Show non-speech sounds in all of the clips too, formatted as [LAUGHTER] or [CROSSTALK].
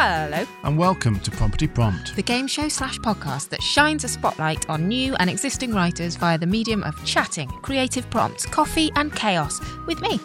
Hello. and welcome to Prompty Prompt. The game show slash podcast that shines a spotlight on new and existing writers via the medium of chatting, creative prompts, coffee, and chaos with me,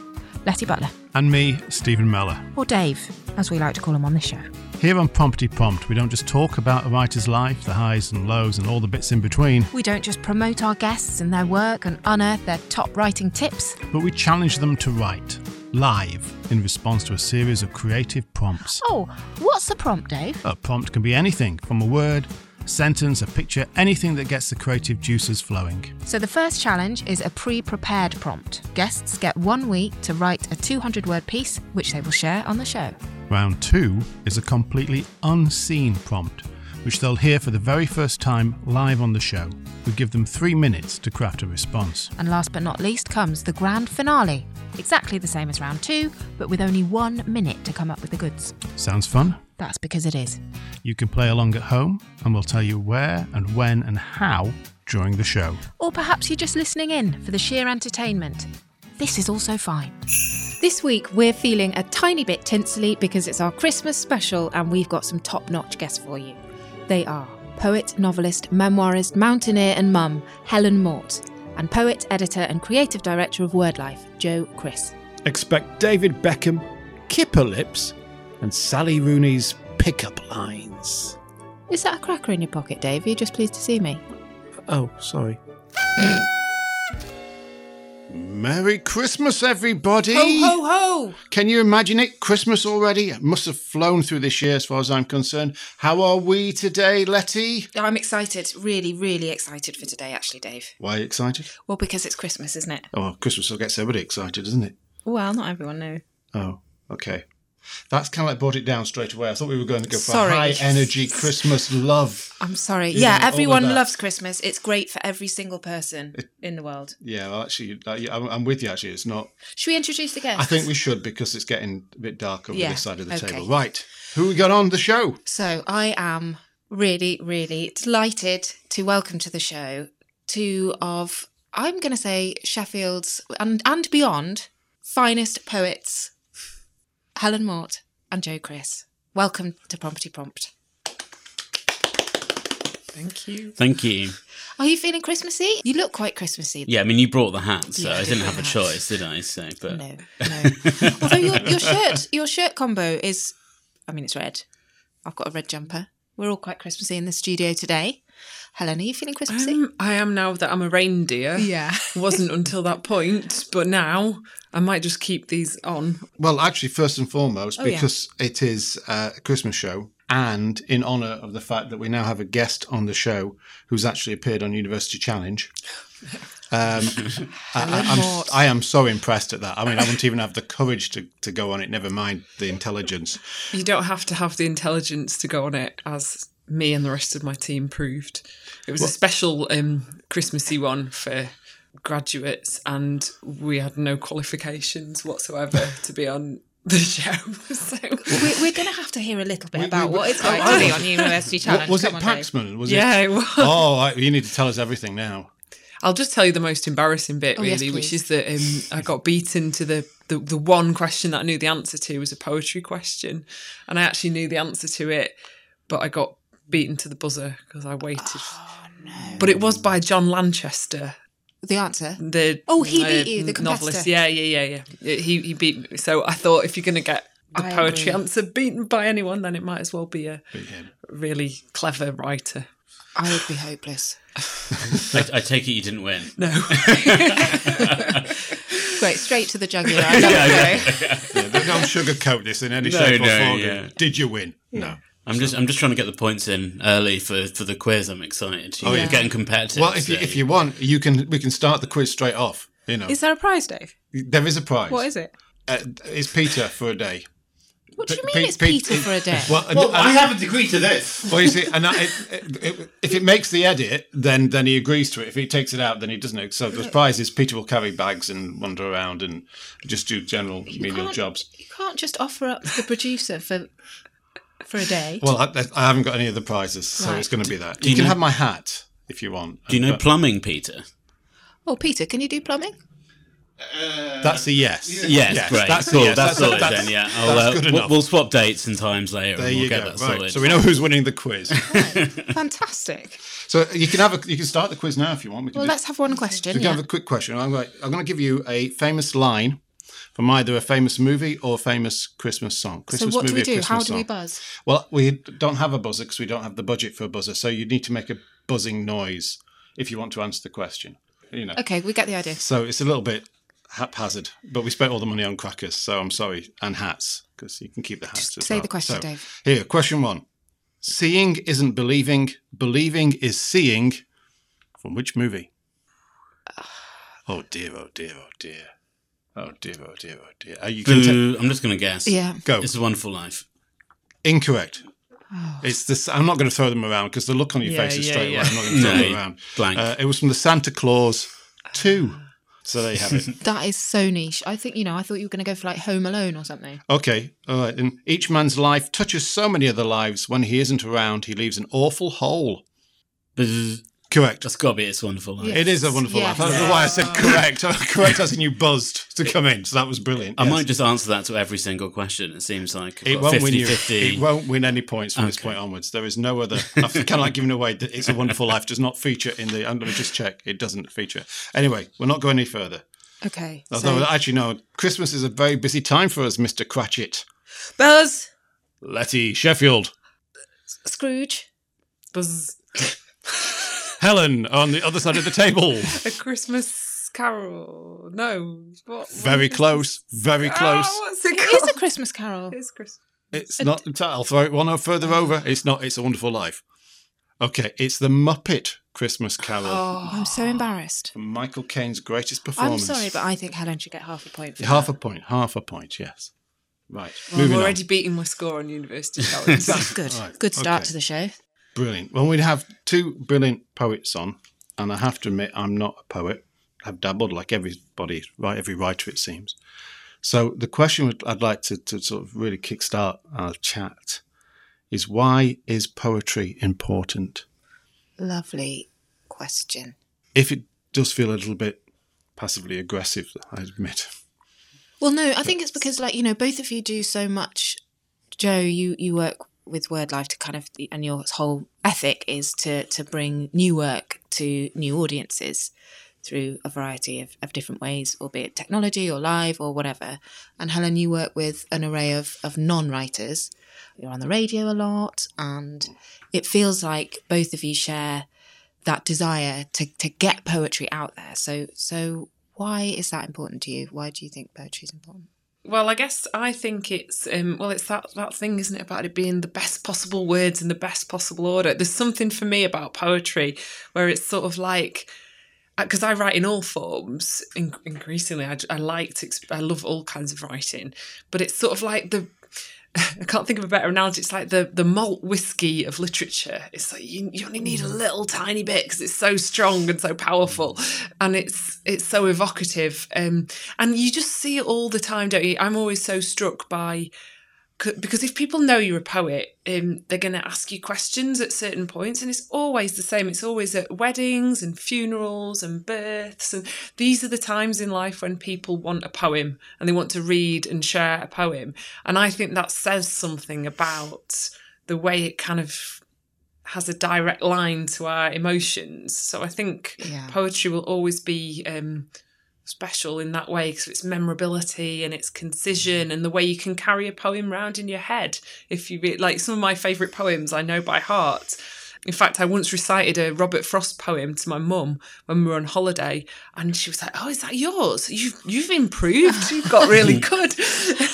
Letty Butler, And me, Stephen Meller. or Dave, as we like to call him on this show. Here on Prompty Prompt, we don't just talk about a writer's life, the highs and lows, and all the bits in between, We don't just promote our guests and their work and unearth their top writing tips. but we challenge them to write live in response to a series of creative prompts. Oh, what's the prompt, Dave? A prompt can be anything from a word, sentence, a picture, anything that gets the creative juices flowing. So the first challenge is a pre-prepared prompt. Guests get one week to write a 200-word piece, which they will share on the show. Round two is a completely unseen prompt, which they'll hear for the very first time live on the show. We give them three minutes to craft a response. And last but not least comes the grand finale. Exactly the same as round two, but with only one minute to come up with the goods. Sounds fun? That's because it is. You can play along at home, and we'll tell you where and when and how during the show. Or perhaps you're just listening in for the sheer entertainment. This is also fine. This week, we're feeling a tiny bit tinsely because it's our Christmas special and we've got some top notch guests for you. They are poet, novelist, memoirist, mountaineer, and mum, Helen Mort, and poet, editor, and creative director of WordLife, Joe Kriss. Expect David Beckham, Kipper Lips, and Sally Rooney's pickup lines. Is that a cracker in your pocket, Dave? Are you just pleased to see me? Oh, sorry. Merry Christmas, everybody! Ho, ho, ho! Can you imagine it? Christmas already? It must have flown through this year as far as I'm concerned. How are we today, Letty? I'm excited, really, really excited for today, actually, Dave. Why are you excited? Well, because it's Christmas, isn't it? Oh, Christmas will get everybody excited, isn't it? Well, not everyone, no. Oh, okay. That's kind of like brought it down straight away. I thought we were going to go for Sorry. high energy Christmas love. I'm sorry. You yeah, know, everyone loves Christmas. It's great for every single person in the world. Yeah, well, actually, I'm I'm with you. Actually, it's not. Should we introduce the guests? I think we should because it's getting a bit dark over Yeah, this side of the okay. table. Right, who we got on the show? So I am really, really delighted to welcome to the show two of I'm going to say Sheffield's and and beyond finest poets, Helen Mort and Joe Kriss. Welcome to Prompty Prompt. Thank you. Thank you. Are you feeling Christmassy? You look quite Christmassy. Yeah, I mean, you brought the hat, so Yeah, I didn't have a [LAUGHS] choice, did I? So, but No, no. Although your, your shirt, your shirt combo is, I mean, it's red. I've got a red jumper. We're all quite Christmassy in the studio today. Helen, are you feeling Christmassy? Um, I am now that I'm a reindeer. Yeah. [LAUGHS] Wasn't until that point, but now I might just keep these on. Well, actually, first and foremost, Oh, yeah. because it is uh, a Christmas show, and in honour of the fact that we now have a guest on the show who's actually appeared on University Challenge. [LAUGHS] Um, I, I, I'm, I am so impressed at that. I mean, I wouldn't even have the courage to, to go on it, never mind the intelligence. You don't have to have the intelligence to go on it, as me and the rest of my team proved. It was a special um, Christmassy one for graduates, and we had no qualifications whatsoever to be on the [LAUGHS] show. So We're, we're going to have to hear a little bit We- about we- what it's like to be on University Challenge. What, was it Come on, Paxman? Was yeah, it? it was. [LAUGHS] Oh, I, you need to tell us everything now. I'll just tell you the most embarrassing bit, Oh, yes, really, which is that um, I got beaten to the, the the one question that I knew the answer to was a poetry question, and I actually knew the answer to it, but I got beaten to the buzzer because I waited. Oh, But it was by John Lanchester, The answer? the Oh, he uh, beat you, the novelist. Yeah, yeah, yeah, yeah. He he beat me. So I thought if you're going to get the I poetry agree. answer beaten by anyone, then it might as well be a really clever writer. I would be hopeless. [LAUGHS] I, I take it you didn't win. No. [LAUGHS] Great, straight to the jugular. I love it, Joe. Yeah, [LAUGHS] don't, don't sugarcoat this in any No, shape or no, form. yeah. Did you win? No. I'm just I'm just trying to get the points in early for, for the quiz. I'm excited. You Oh, know, yeah. getting competitive. Well, if you, if you want, you can. We can start the quiz straight off. You know, Is there a prize, Dave? there is a prize. What is it? Uh, it's Peter for a day. What do you mean Pe- it's Pe- Peter for a day? Well, Well, and- I haven't agreed to this. well, you see, and that, it, it, it, if it makes the edit, then then he agrees to it. If he takes it out, then he doesn't. So the prize is Peter will carry bags and wander around and just do general menial jobs. You can't just offer up the producer for for a day. Well, I, I haven't got any of the prizes, so Right. it's going to be that. Do You, you can know- have my hat if you want. Do you know But- plumbing, Peter? oh, Peter, can you do plumbing? That's a yes. Yes, great. That's a cool. yes. That's, sorted that's- then. Yeah, I'll, that's uh, we'll, we'll swap dates and times later, There and we'll you get go. that Right. sorted. So we know who's winning the quiz. Fantastic. so you can have a you can start the quiz now if you want. We can Well, do- let's have one question. we can have a quick question. I'm going, I'm going to give you a famous line from either a famous movie or a famous Christmas song. So Christmas what do movie we do? How do we song. buzz? Well, we don't have a buzzer because we don't have the budget for a buzzer. So you need to make a buzzing noise if you want to answer the question. You know. Okay, we get the idea. So it's a little bit haphazard, but we spent all the money on crackers, so I'm sorry, and hats because you can keep the hats. Just say well. the question, So, Dave. Here, question one: Seeing isn't believing. Believing is seeing. From which movie? Oh dear! Oh dear! Oh dear! Oh dear! Oh dear! Oh dear! Are you content? Boo. I'm just going to guess. Yeah. Go. It's a Wonderful Life. Incorrect. Oh. It's this. I'm not going to throw them around because the look on your Yeah, face is yeah, straight yeah. away. I'm not going to throw [LAUGHS] No, them around. blank. Uh, it was from the Santa Claus two. So there you have it. [LAUGHS] That is so niche. I think, you know, I thought you were going to go for like Home Alone or something. Okay, all right. And each man's life touches so many other lives. When he isn't around, he leaves an awful hole. Buzz. Correct. That's got to be It's a Wonderful Life. Yeah. It is a wonderful Yes. life. That's why I said correct. [LAUGHS] correct as in you buzzed to come in. So that was brilliant. I Yes. might just answer that to every single question. It seems like I've It won't 50, win you. 50. It won't win any points from this point onwards. There is no other. I'm kind of like giving away. that It's a Wonderful Life does not feature in the. And let me just check. It doesn't feature. Anyway, we're not going any further. Okay. Although So, actually, no. Christmas is a very busy time for us, Mister Cratchit. Buzz. Letty Sheffield, Scrooge. Buzz. [LAUGHS] Helen on the other side of the table. [LAUGHS] A Christmas Carol. No. What? Very close. Very ah, close. Oh, what's it It is a Christmas Carol. It's Christmas. It's not. I'll throw it one no further oh. over. It's not. It's a Wonderful Life. Okay, it's the Muppet Christmas Carol Oh. I'm so embarrassed. from Michael Caine's greatest performance. I'm sorry, but I think Helen should get half a point for half that. a point. Half a point. Yes. Right. Well, I'm Moving already beating my score on university challenge. [LAUGHS] That's good. Right, Good start okay. to the show. Brilliant. Well, we'd have two brilliant poets on, and I have to admit, I'm not a poet. I've dabbled like everybody, right? Every writer, it seems. So the question I'd like to, to sort of really kickstart our chat is why is poetry important? Lovely question. if it does feel a little bit passively aggressive, I admit. Well, no, I think it's because, like, you know, both of you do so much. Joe, you you work with Word Life to kind of, and your whole ethic is to to bring new work to new audiences through a variety of, of different ways, albeit technology or live or whatever. And Helen, you work with an array of of non-writers. You're on the radio a lot, and it feels like both of you share that desire to to get poetry out there. So so why is that important to you? Why do you think poetry is important? Well, I guess I think it's um, well, it's that that thing, isn't it, about it being the best possible words in the best possible order. There's something for me about poetry where it's sort of like because I write in all forms. In, increasingly, I, I like to, I love all kinds of writing, but it's sort of like the. I can't think of a better analogy. It's like the the malt whiskey of literature. It's like you, you only need a little tiny bit because it's so strong and so powerful, and it's it's so evocative. Um, and you just see it all the time, don't you? I'm always so struck by because if people know you're a poet, um, they're going to ask you questions at certain points, and it's always the same. It's always at weddings and funerals and births, and these are the times in life when people want a poem and they want to read and share a poem. And I think that says something about the way it kind of has a direct line to our emotions. So I think Yeah. poetry will always be. Um, special in that way because it's memorability and it's concision and the way you can carry a poem round in your head if you like some of my favorite poems i know by heart. In fact i once recited a robert frost poem to my mum when we were on holiday and she was like oh is that yours? You've, you've improved. [LAUGHS] You've got really good. [LAUGHS]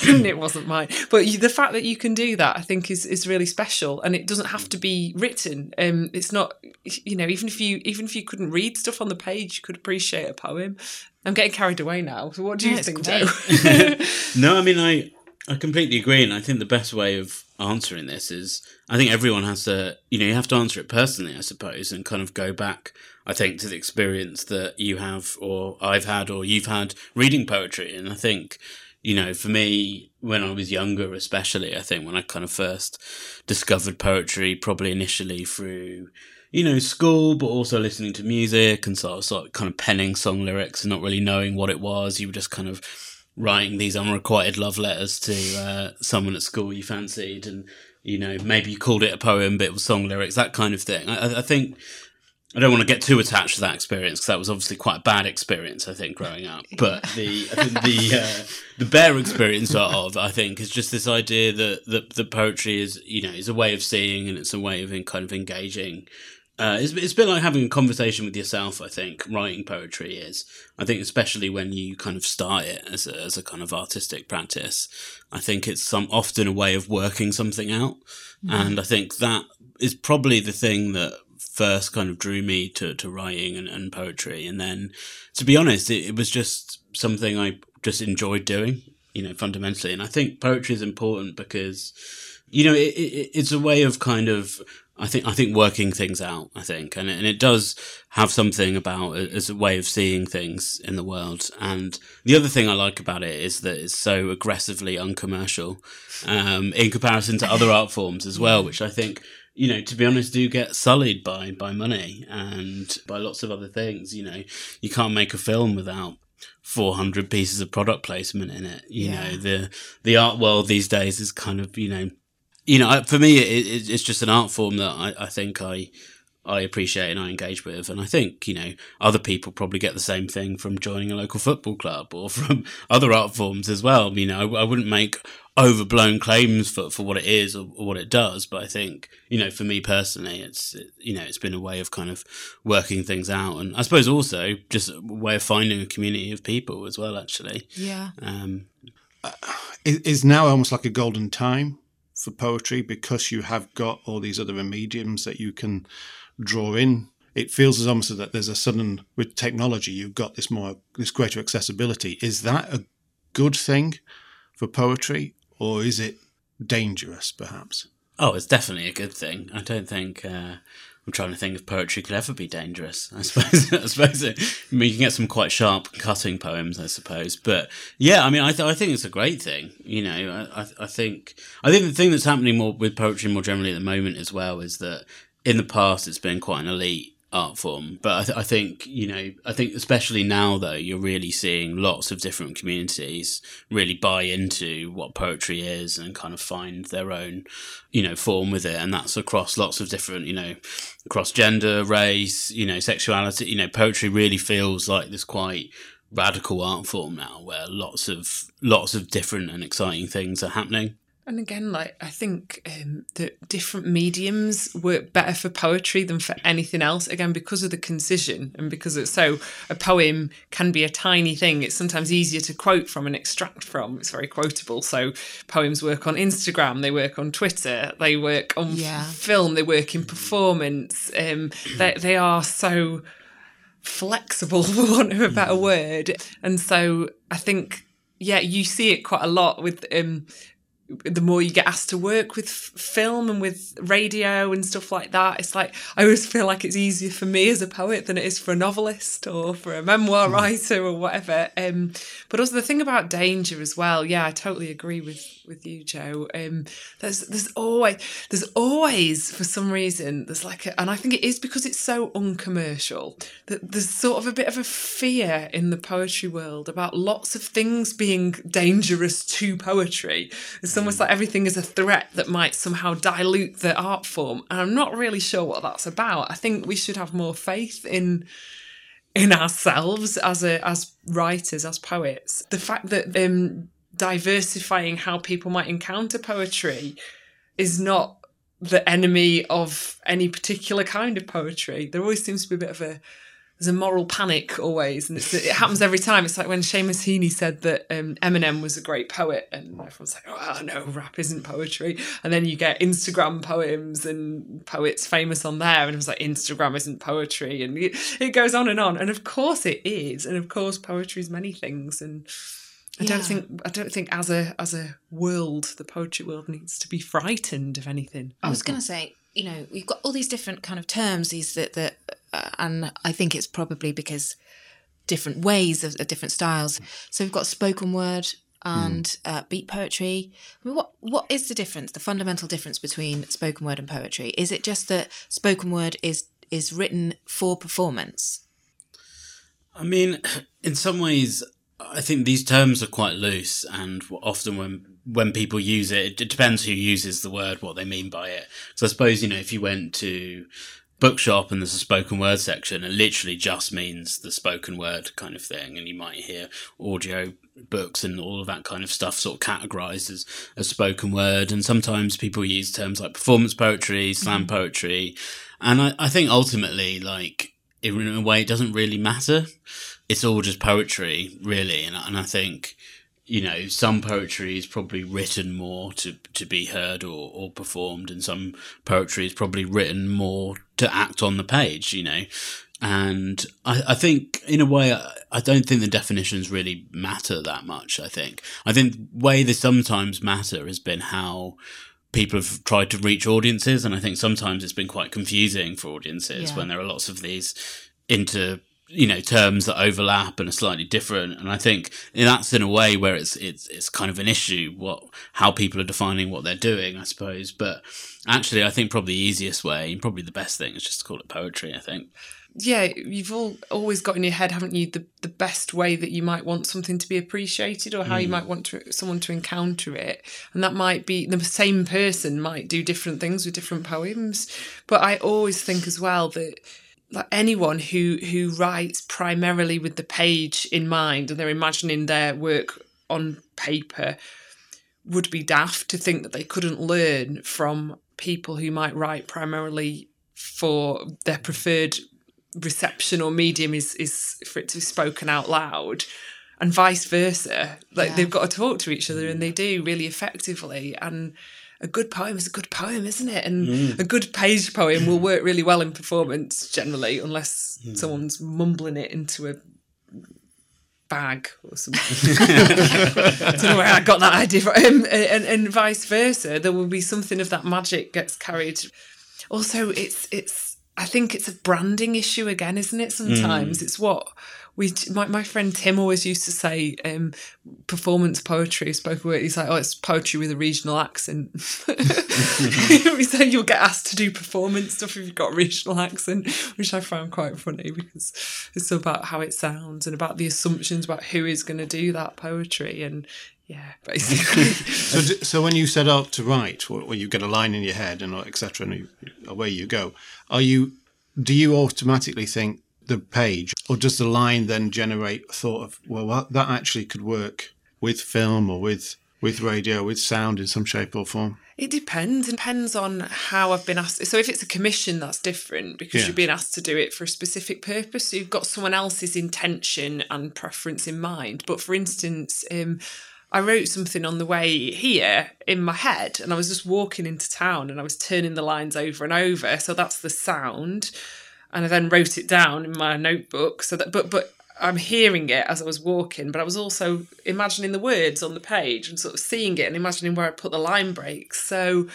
And it wasn't mine. But you, the fact that you can do that i think is, is really special and it doesn't have to be written. Um, it's not you know even if you even if you couldn't read stuff on the page you could appreciate a poem I'm getting carried away now. So what do you No, it's think, great. Joe? [LAUGHS] [LAUGHS] No, I mean, I I completely agree, and I think the best way of answering this is I think everyone has to, you know, you have to answer it personally, I suppose, and kind of go back. I think to the experience that you have, or I've had, or you've had reading poetry, and I think you know, for me, when I was younger, especially, I think when I kind of first discovered poetry, probably initially through, you know, school, but also listening to music and sort of, sort of kind of penning song lyrics and not really knowing what it was. You were just kind of writing these unrequited love letters to uh, someone at school you fancied and, you know, maybe you called it a poem, but it was song lyrics, that kind of thing. I, I think I don't want to get too attached to that experience because that was obviously quite a bad experience, I think, growing up. [LAUGHS] But the the uh, the better experience of, I think, is just this idea that, that the poetry is, you know, is a way of seeing and it's a way of in, kind of engaging. Uh, it's, it's been like having a conversation with yourself. I think writing poetry is. I think especially when you kind of start it as a, as a kind of artistic practice. I think it's some often a way of working something out, mm. and I think that is probably the thing that first kind of drew me to, to writing and, and poetry. And then, to be honest, it, it was just something I just enjoyed doing, you know, fundamentally. And I think poetry is important because, you know, it, it, it's a way of kind of I think I think working things out. I think, and and it does have something about as a way of seeing things in the world. And the other thing I like about it is that it's so aggressively uncommercial, um, in comparison to other art forms as well, which I think you know, to be honest, do get sullied by by money and by lots of other things. You know, you can't make a film without 400 pieces of product placement in it. You yeah. know, the the art world these days is kind of you know, you know, for me, it, it's just an art form that I, I think I I appreciate and I engage with. And I think, you know, other people probably get the same thing from joining a local football club or [LAUGHS] from other art forms as well. You know, I, I wouldn't make overblown claims for, for what it is or, or, what it does. But I think, you know, for me personally, it's, you know, it's been a way of kind of working things out. And I suppose also just a way of finding a community of people as well, actually. Yeah. Um, uh, is now almost like a golden time for poetry because you have got all these other mediums that you can draw in. It feels as almost as that there's a sudden with technology you've got this more this greater accessibility. Is that a good thing for poetry, or is it dangerous, perhaps? Oh, it's definitely a good thing. I don't think. Uh, I'm trying to think if poetry could ever be dangerous. I [LAUGHS] suppose. I suppose. It, I mean, you can get some quite sharp, cutting poems, I suppose. But yeah, I mean, I, th- I think it's a great thing. You know, I, I think. I think the thing that's happening more with poetry more generally at the moment as well is that in the past it's been quite an elite art form. But I, th- I, think, you know, I think especially now though, you're really seeing lots of different communities really buy into what poetry is and kind of find their own, you know, form with it. And that's across lots of different, you know, across gender, race, you know, sexuality, you know, poetry really feels like this quite radical art form now where lots of lots of different and exciting things are happening and again, like I think um, that different mediums work better for poetry than for anything else. Again, because of the concision and because it's so a poem can be a tiny thing. It's sometimes easier to quote from and extract from. It's very quotable. So poems work on Instagram, they work on Twitter, they work on yeah. film, they work in performance. Um, they they are so flexible, [LAUGHS] for want of a better word. And so I think yeah, you see it quite a lot with um, the more you get asked to work with film and with radio and stuff like that, it's like I always feel like it's easier for me as a poet than it is for a novelist or for a memoir mm. writer or whatever. Um, but also the thing about danger as well, yeah, I totally agree with with you, Joe. Um, there's there's always there's always for some reason there's like a, and I think it is because it's so uncommercial that there's sort of a bit of a fear in the poetry world about lots of things being dangerous to poetry. Almost like everything is a threat that might somehow dilute the art form. And I'm not really sure what that's about. I think we should have more faith in in ourselves as a as writers, as poets. The fact that um, diversifying how people might encounter poetry is not the enemy of any particular kind of poetry. There always seems to be a bit of a there's a moral panic always, and it happens every time. It's like when Seamus Heaney said that um, Eminem was a great poet, and everyone's like, "Oh no, rap isn't poetry." And then you get Instagram poems and poets famous on there, and it was like, "Instagram isn't poetry," and it goes on and on. And of course it is, and of course poetry is many things, and. I yeah. don't think I don't think as a as a world, the poetry world needs to be frightened of anything. I was going to say, you know, we've got all these different kind of terms, these that that and I think it's probably because different ways of, of different styles. So we've got spoken word, and uh, beat poetry. I mean, what what is the difference? The fundamental difference between spoken word and poetry is it just that spoken word is is written for performance? I mean, [CLEARS THROAT] in some ways, I think these terms are quite loose, and often when when people use it, it depends who uses the word, what they mean by it. So I suppose you know if you went to bookshop and there's a spoken word section, it literally just means the spoken word kind of thing, and you might hear audio books and all of that kind of stuff sort of categorized as, as spoken word. And sometimes people use terms like performance poetry, slam mm-hmm. poetry, and I, I think ultimately, like in a way, it doesn't really matter. It's all just poetry, really, and and I think you know, some poetry is probably written more to, to be heard or, or performed, and some poetry is probably written more to act on the page, you know. And I, I think, in a way, I, I don't think the definitions really matter that much. I think. I think the way they sometimes matter has been how people have tried to reach audiences, and I think sometimes it's been quite confusing for audiences yeah. when there are lots of these inter you know terms that overlap and are slightly different. And i think that's in a way where it's it's it's kind of an issue what how people are defining what they're doing i suppose. But actually i think probably the easiest way and probably the best thing is just to call it poetry i think. Yeah you've all always got in your head haven't you the, the best way that you might want something to be appreciated or how mm. you might want to, someone to encounter it. And that might be the same person might do different things with different poems. But i always think as well that like anyone who who writes primarily with the page in mind and they're imagining their work on paper would be daft to think that they couldn't learn from people who might write primarily for their preferred reception or medium is is for it to be spoken out loud and vice versa like yeah. they've got to talk to each other and they do really effectively and a good poem is a good poem, isn't it? And mm. a good page poem will work really well in performance generally, unless mm. someone's mumbling it into a bag or something. [LAUGHS] I don't know where I got that idea from. Um, and, and vice versa, there will be something of that magic gets carried. Also, it's it's. I think it's a branding issue again, isn't it? Sometimes mm. it's what we my, my friend Tim always used to say um, performance poetry spoken word. He's like, oh, it's poetry with a regional accent. [LAUGHS] he said you'll get asked to do performance stuff if you've got a regional accent, which I found quite funny because it's about how it sounds and about the assumptions about who is going to do that poetry and yeah, basically. [LAUGHS] so, so when you set out to write, or you get a line in your head and etc., and you, away you go, are you? Do you automatically think the page, or does the line then generate a thought of, well, that actually could work with film or with with radio, with sound in some shape or form? It depends. It depends on how I've been asked. So if it's a commission, that's different because yeah. you're being asked to do it for a specific purpose. So you've got someone else's intention and preference in mind. But for instance, um, I wrote something on the way here in my head, and I was just walking into town and I was turning the lines over and over. So that's the sound and I then wrote it down in my notebook. So that, but but I'm hearing it as I was walking, but I was also imagining the words on the page and sort of seeing it and imagining where I put the line breaks. So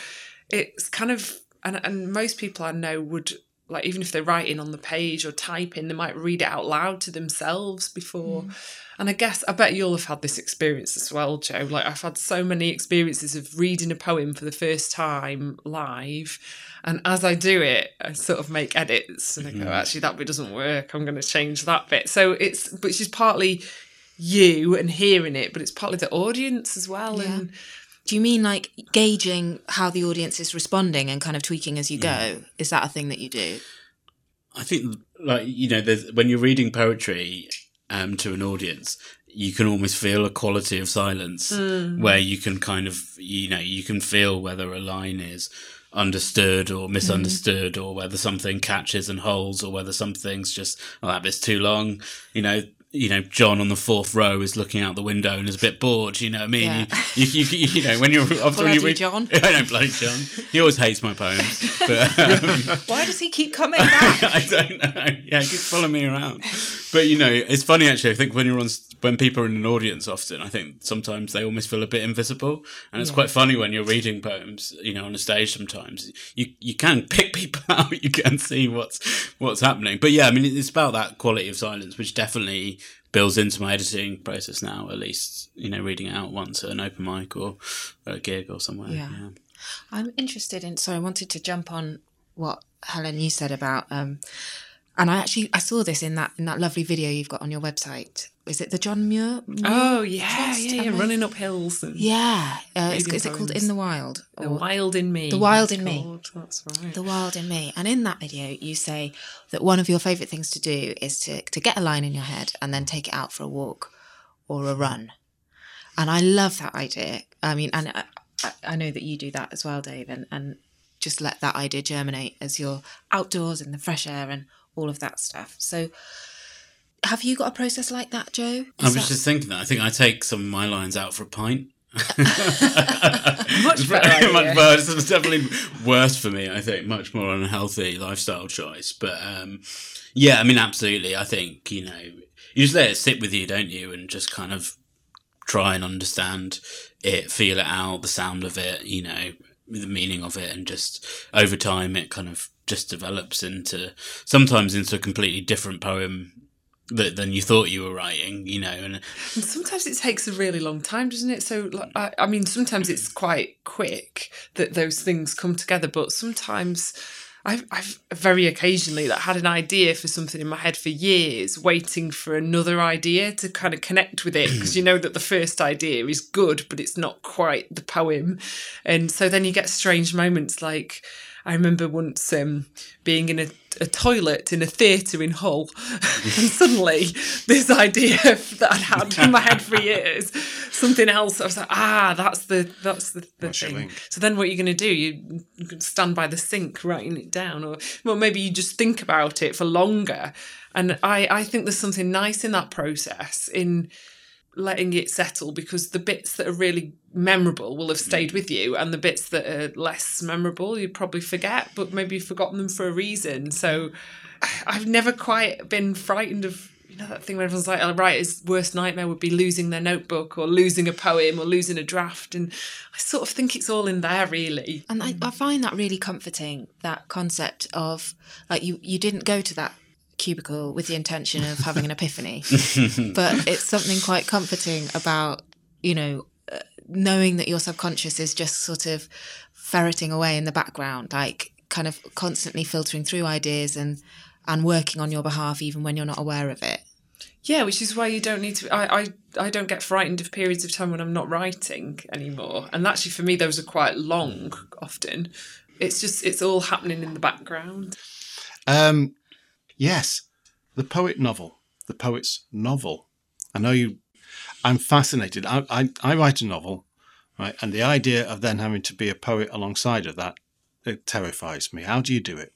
it's kind of and and most people I know would like even if they're writing on the page or typing, they might read it out loud to themselves before. Mm. And I guess I bet you'll have had this experience as well, Joe. Like I've had so many experiences of reading a poem for the first time live. And as I do it, I sort of make edits and I go, mm-hmm. actually that bit doesn't work. I'm gonna change that bit. So it's which is partly you and hearing it, but it's partly the audience as well. Yeah. And do you mean like gauging how the audience is responding and kind of tweaking as you go? Mm. Is that a thing that you do? I think, like you know, when you're reading poetry, um, to an audience, you can almost feel a quality of silence mm. where you can kind of, you know, you can feel whether a line is understood or misunderstood mm. or whether something catches and holds or whether something's just, oh, that bit's too long. You know, you know, John on the fourth row is looking out the window and is a bit bored. You know what I mean? Yeah. You, you, you, you, know, when you're when you read, John. [LAUGHS] I don't bloody John. He always hates my poems. But, um, [LAUGHS] Why does he keep coming back? [LAUGHS] I don't know. Yeah, he keeps following me around. But you know, it's funny actually. I think when you're on, when people are in an audience, often I think sometimes they almost feel a bit invisible, and it's yeah. quite funny when you're reading poems. You know, on a stage, sometimes you you can pick people out. You can see what's what's happening. But yeah, I mean, it's about that quality of silence, which definitely builds into my editing process now. At least you know, reading out once at an open mic or a gig or somewhere. Yeah. yeah. I'm interested in. So I wanted to jump on what Helen you said about, um, and I actually I saw this in that in that lovely video you've got on your website. Is it the John Muir? Oh yeah, Trust, yeah, I- running up hills and Yeah, uh, is, is it called. In the Wild? the wild in me. The Wild in Me. That's right. The Wild in Me. And in that video, you say that one of your favourite things to do is to, to get a line in your head and then take it out for a walk or a run. And I love that idea. I mean, and I, I- I know that you do that as well, Dave, and, and just let that idea germinate as you're outdoors in the fresh air and all of that stuff. So, have you got a process like that, Joe? I was that- just thinking that. I think I take some of my lines out for a pint. [LAUGHS] Much better. Much, well, it's definitely worse for me. I think much more unhealthy lifestyle choice. But um, yeah, I mean, absolutely. I think you know, you just let it sit with you, don't you, and just kind of try and understand it, feel it out, the sound of it, you know, the meaning of it, and just over time, it kind of just develops into sometimes into a completely different poem that than you thought you were writing, you know, and sometimes it takes a really long time, doesn't it? So, like, I, I mean, sometimes it's quite quick that those things come together, but sometimes I've, I've very occasionally like, had an idea for something in my head for years, waiting for another idea to kind of connect with it because you know that the first idea is good, but it's not quite the poem. And so then you get strange moments like. I remember once um, being in a, a toilet in a theatre in Hull, [LAUGHS] and suddenly this idea [LAUGHS] that I'd had in my head for years, something else. I was like, ah, that's the that's the, the thing. So then, what are you're going to do? You, you stand by the sink writing it down, or well, maybe you just think about it for longer. And I I think there's something nice in that process in letting it settle because the bits that are really memorable will have mm. stayed with you and the bits that are less memorable you probably forget but maybe you've forgotten them for a reason so [SIGHS] i've never quite been frightened of you know that thing where everyone's like, oh, right, his worst nightmare would be losing their notebook or losing a poem or losing a draft. And I sort of think it's all in there, really. And I, I find that really comforting, that concept of like you, you didn't go to that cubicle with the intention of [LAUGHS] having an epiphany, but it's something quite comforting about, you know, uh, knowing that your subconscious is just sort of ferreting away in the background, like kind of constantly filtering through ideas and, and working on your behalf even when you're not aware of it. Yeah, which is why you don't need to. I, I, I don't get frightened of periods of time when I'm not writing anymore. And actually, for me, those are quite long often. It's just, it's all happening in the background. Um, yes, the poet novel, the poet's novel. I know you. I'm fascinated. I, I I write a novel, right, and the idea of then having to be a poet alongside of that it terrifies me. How do you do it?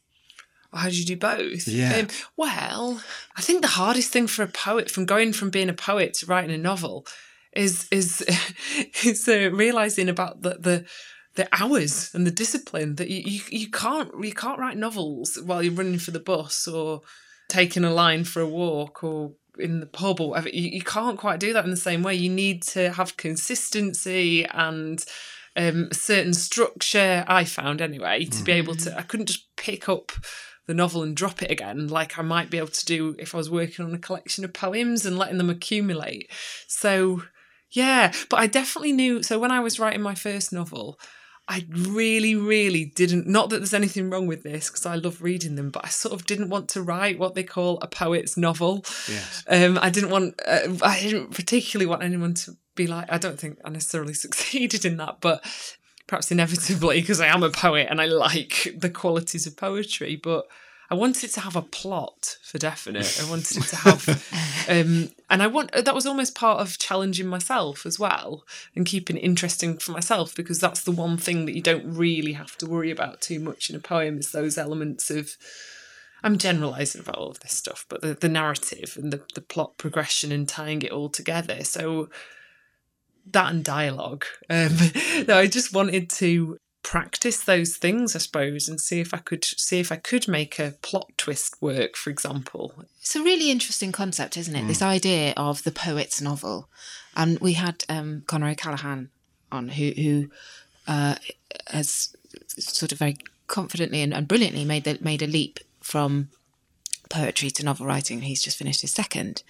How do you do both? Yeah. Um, well, I think the hardest thing for a poet, from going from being a poet to writing a novel, is is [LAUGHS] is uh, realizing about the the the hours and the discipline that you, you you can't you can't write novels while you're running for the bus or taking a line for a walk or in the pub or whatever. You, you can't quite do that in the same way. You need to have consistency and um, a certain structure. I found anyway to be able to. I couldn't just pick up the novel and drop it again like I might be able to do if I was working on a collection of poems and letting them accumulate. So yeah, but I definitely knew. So when I was writing my first novel, I really, really didn't. Not that there's anything wrong with this because I love reading them, but I sort of didn't want to write what they call a poet's novel. Yes. Um, I didn't want. Uh, I didn't particularly want anyone to be like. I don't think I necessarily [LAUGHS] succeeded in that, but perhaps inevitably because I am a poet and I like the qualities of poetry, but. I wanted it to have a plot for definite. I wanted it to have, [LAUGHS] um, and I want that was almost part of challenging myself as well and keeping it interesting for myself because that's the one thing that you don't really have to worry about too much in a poem is those elements of. I'm generalising about all of this stuff, but the, the narrative and the, the plot progression and tying it all together. So that and dialogue. Um, [LAUGHS] no, I just wanted to practice those things, I suppose, and see if I could see if I could make a plot twist work, for example. It's a really interesting concept, isn't it? This idea of the poet's novel. And we had um, Conor O'Callaghan on, who who uh, has sort of very confidently and, and brilliantly made the, made a leap from poetry to novel writing. He's just finished his second.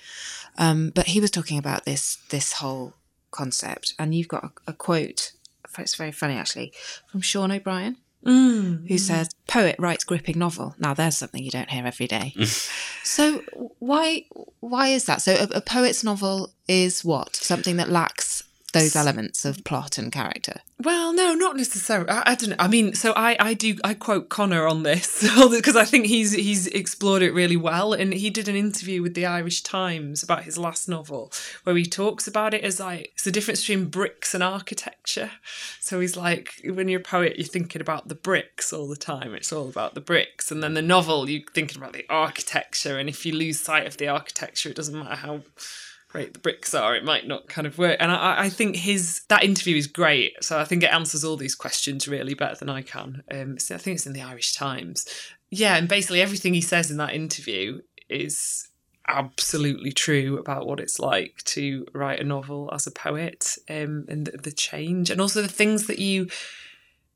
Um, but he was talking about this this whole concept, and you've got a, a quote. It's very funny actually from Sean O'Brien, mm. who says, "Poet writes gripping novel." Now, there's something you don't hear every day. [LAUGHS] so, why why is that? So, a, a poet's novel is what something that lacks those elements of plot and character. Well, no, not necessarily. I, I don't know. I mean, so I, I do I quote Conor on this [LAUGHS] because I think he's he's explored it really well, and he did an interview with the Irish Times about his last novel where he talks about it as like it's the difference between bricks and architecture. So he's like, when you're a poet, you're thinking about the bricks all the time. It's all about the bricks, and then the novel, you're thinking about the architecture, and if you lose sight of the architecture, it doesn't matter how great the bricks are, it might not kind of work. And I, I think his that interview is great. So I think it answers all these questions really better than I can. Um, so I think it's in the Irish Times. Yeah, and basically everything he says in that interview is absolutely true about what it's like to write a novel as a poet um, and the, the change and also the things that you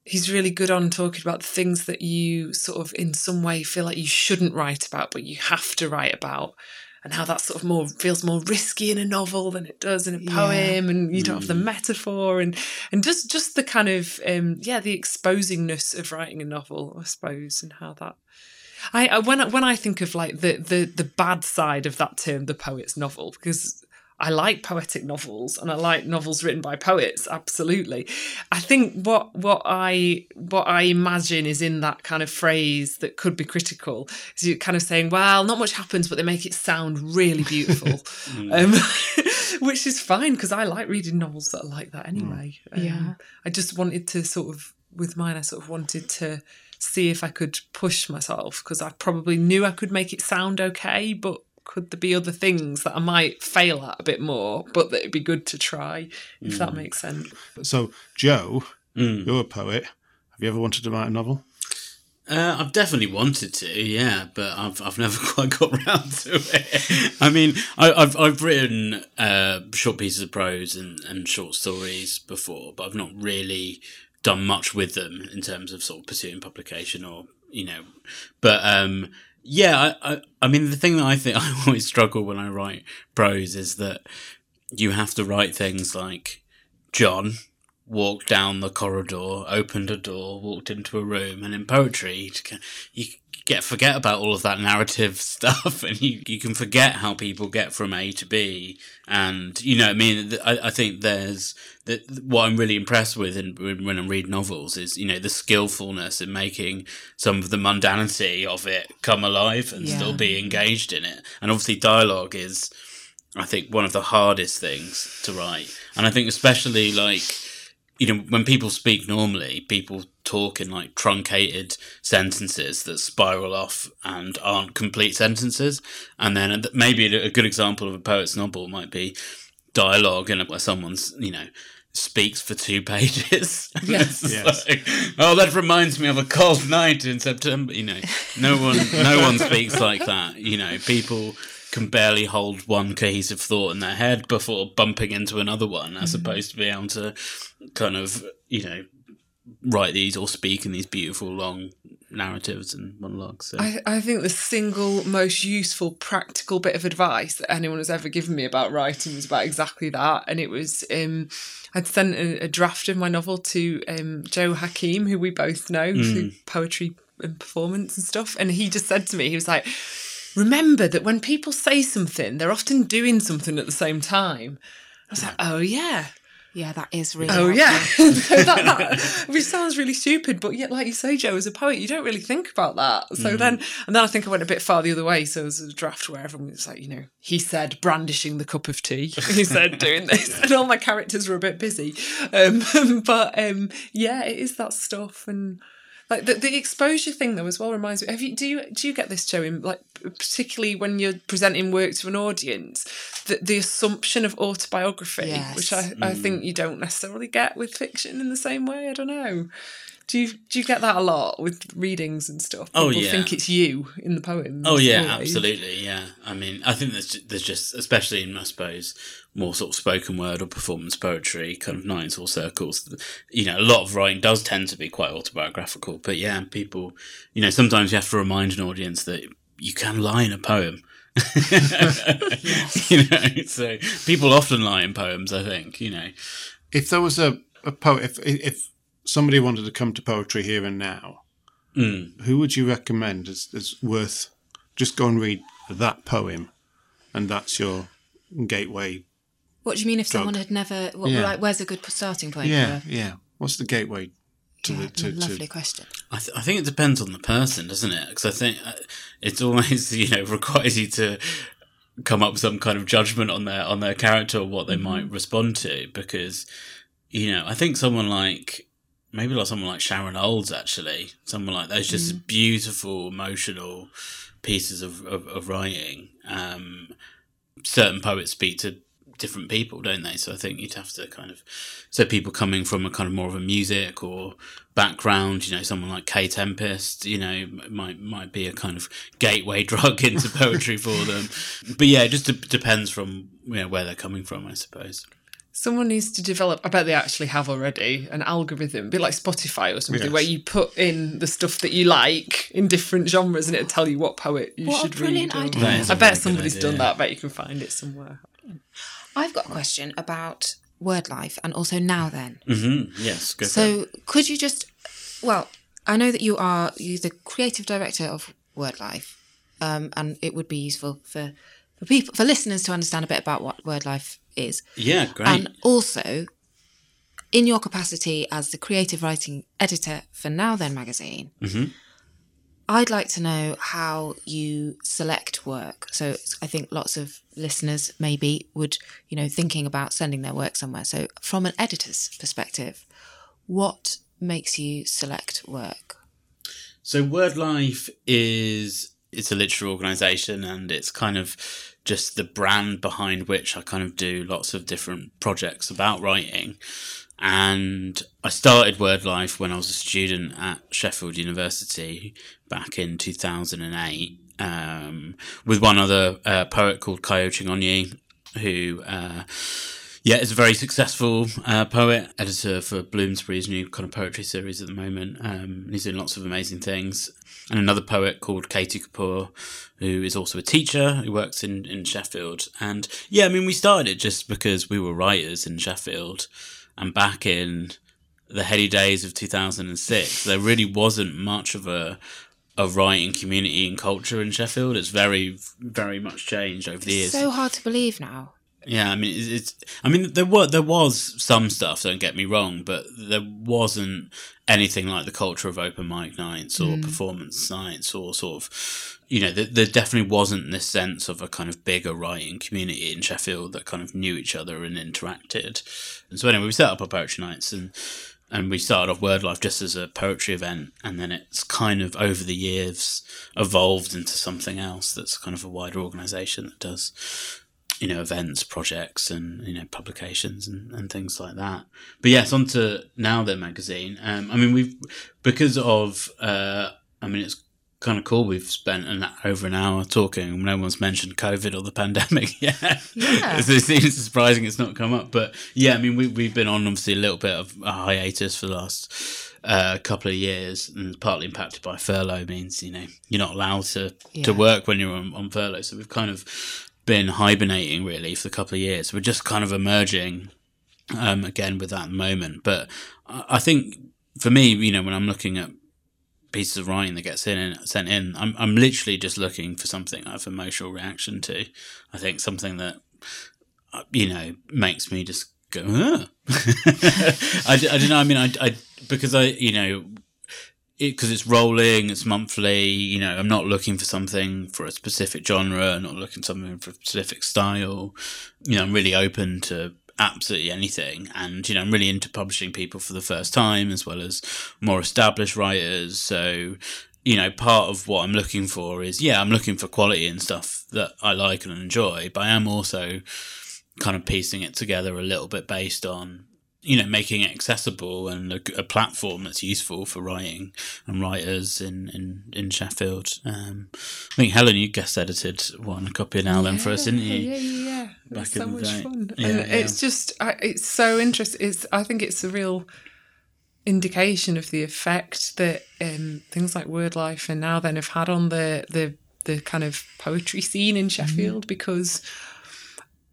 he's really good on talking about the things that you sort of in some way feel like you shouldn't write about but you have to write about and how that sort of more feels more risky in a novel than it does in a poem and you don't have the metaphor and and just just the kind of um yeah the exposingness of writing a novel i suppose and how that I, I when I, when I think of like the the the bad side of that term, the poet's novel, because I like poetic novels and I like novels written by poets, absolutely. I think what what I what I imagine is in that kind of phrase that could be critical is you kind of saying, well, not much happens, but they make it sound really beautiful, [LAUGHS] um, [LAUGHS] which is fine because I like reading novels that are like that anyway. Um, Yeah. I just wanted to sort of with mine, I sort of wanted to see if I could push myself because I probably knew I could make it sound okay, but could there be other things that I might fail at a bit more, but that it'd be good to try, if that makes sense. So, Joe, you're a poet. Have you ever wanted to write a novel? Uh, I've definitely wanted to, yeah, but I've I've never [LAUGHS] quite got round to it. I mean, I, I've I've written uh, short pieces of prose and, and short stories before, but I've not really done much with them in terms of sort of pursuing publication or you know. But um, yeah, I, I I mean the thing that I think [LAUGHS] I always struggle when I write prose is that you have to write things like John walked down the corridor, opened a door, walked into a room, and in poetry, you get forget about all of that narrative [LAUGHS] stuff, and you, you can forget how people get from A to B, and you know, I mean, I, I think there's that what I'm really impressed with in, when when I read novels is you know the skillfulness in making some of the mundanity of it come alive and Yeah. still be engaged in it, and obviously dialogue is. I think one of the hardest things to write. And I think especially like you know, when people speak normally, people talk in like truncated sentences that spiral off and aren't complete sentences. And then maybe a good example of a poet's novel might be dialogue and where someone's, you know, speaks for two [LAUGHS] pages. Yes. Yes. like, oh, that reminds me of a cold night in September. You know, no one, no one speaks like that. You know, people can barely hold one cohesive thought in their head before bumping into another one, as opposed to being able to kind of, you know, write these or speak in these beautiful long narratives and monologues. So. I, I think the single most useful practical bit of advice that anyone has ever given me about writing was about exactly that. And it was um, I'd sent a, a draft of my novel to um, Joe Hakim, who we both know through poetry and performance and stuff. And he just said to me, he was like, Remember that when people say something, they're often doing something at the same time. I was like, oh yeah, Yeah, that is really. Oh yeah, [LAUGHS] so that, that which sounds really stupid, but yet, like you say, Joe, as a poet, you don't really think about that. So then, and then I think I went a bit far the other way. So there was a draft where everyone was like, you know, he said brandishing the cup of tea, [LAUGHS] he said doing this, [LAUGHS] and all my characters were a bit busy. Um, but um, yeah, it is that stuff and. Like the, the exposure thing though as well reminds me. Have you do you do you get this, Joe? In like particularly when you're presenting work to an audience, the, the assumption of autobiography, Yes. which I, I think mm. you don't necessarily get with fiction in the same way. I don't know. Do you do you get that a lot with readings and stuff? Oh, yeah. think it's you in the poem. Oh yeah, absolutely. Yeah, I mean, I think there's there's just, especially in I suppose more sort of spoken word or performance poetry, kind of nights or circles. You know, a lot of writing does tend to be quite autobiographical. But yeah, people, you know, sometimes you have to remind an audience that you can lie in a poem. [LAUGHS] you know, so people often lie in poems. I think you know. If there was a, a poet, if if somebody wanted to come to poetry here and now, Mm. who would you recommend as, as worth just go and read that poem, and that's your gateway? What do you mean if Drug. someone had never? What, Yeah. Like, where's a good starting point? Yeah, For, yeah. What's the gateway to yeah, the to, lovely to question. I, th- I think it depends on the person, doesn't it? Because I think uh, it's always [LAUGHS] you know requires you to come up with some kind of judgment on their on their character or what they might respond to. Because you know, I think someone like maybe like someone like Sharon Olds, actually, someone like those, just beautiful, emotional pieces of of, of writing. Um, certain poets speak to different people, don't they? So I think you'd have to kind of so people coming from a kind of more of a music or background, you know, someone like Kae Tempest, you know, might might be a kind of gateway [LAUGHS] drug into poetry for them. [LAUGHS] But yeah, it just de- depends from you know where they're coming from, I suppose. Someone needs to develop, I bet they actually have already, an algorithm, a bit like Spotify or something, Yes. where you put in the stuff that you like in different genres and it'll tell you what poet you What a should brilliant read. or- idea. That is a I bet somebody's idea. done that. I bet you can find it somewhere. I've got a question about word life and also now then. hmm Yes, go for it. So could you just? Well, I know that you are you the creative director of Word Life, um, and it would be useful for for people for listeners to understand a bit about what Word Life is, Yeah, great. and also in your capacity as the creative writing editor for Now Then magazine. Mhm. I'd like to know how you select work. So I think lots of listeners maybe would, you know, thinking about sending their work somewhere. So from an editor's perspective, what makes you select work? So Word Life is it's a literary organisation and it's kind of just the brand behind which I kind of do lots of different projects about writing. And I started Word Life when I was a student at Sheffield University back in 2008 um, with one other uh, poet called Kayo Chingonyi, who uh, yeah, is a very successful uh, poet, editor for Bloomsbury's new kind of poetry series at the moment. Um, he's doing lots of amazing things. And another poet called Katie Kapoor, who is also a teacher who works in, in Sheffield. And yeah, I mean, we started it just because we were writers in Sheffield. And back in the heady days of 2006, there really wasn't much of a a writing community and culture in Sheffield. It's very, very much changed over the years. So hard to believe now. Yeah, I mean, it's, it's. I mean, there were there was some stuff. Don't get me wrong, but there wasn't anything like the culture of open mic nights or mm. performance nights or sort of, you know, there, there definitely wasn't this sense of a kind of bigger writing community in Sheffield that kind of knew each other and interacted. And so anyway, we set up our poetry nights and and we started off Word Life just as a poetry event, and then it's kind of over the years evolved into something else that's kind of a wider organisation that does you know, events, projects, and you know, publications and, and things like that. But yes, on to now then magazine. Um, I mean, we've because of, uh, I mean, it's kind of cool. We've spent an, over an hour talking. No one's mentioned COVID or the [LAUGHS] pandemic yet. Yeah. [LAUGHS] it seems surprising it's not come up. But yeah, I mean, we we've been on obviously a little bit of a hiatus for the last. uh, couple of years, and partly impacted by furlough means you know you're not allowed to Yeah. to work when you're on, on furlough. So we've kind of been hibernating really for a couple of years. We're just kind of emerging um, again with that moment. But I think for me, you know, when I'm looking at pieces of writing that gets in and sent in, I'm I'm literally just looking for something I have emotional reaction to. I think something that uh, you know makes me just go. I [LAUGHS] I, I don't know. I mean, I, I because I you know because it's rolling, it's monthly. You know, I'm not looking for something for a specific genre, not looking for something for a specific style. You know, I'm really open to absolutely anything, and you know, I'm really into publishing people for the first time as well as more established writers. So, you know, part of what I'm looking for is yeah, I'm looking for quality and stuff that I like and enjoy, but I am also kind of piecing it together a little bit based on you know making it accessible and a, a platform that's useful for writing and writers in in, in Sheffield. Um, I think Helen, you guest edited one copy of now then for us, didn't you? Yeah, yeah, yeah. Back It's so much day. fun. Yeah, and yeah. it's just, I, it's so interesting. It's, I think it's a real indication of the effect that um, things like word life and now then have had on the the the kind of poetry scene in Sheffield because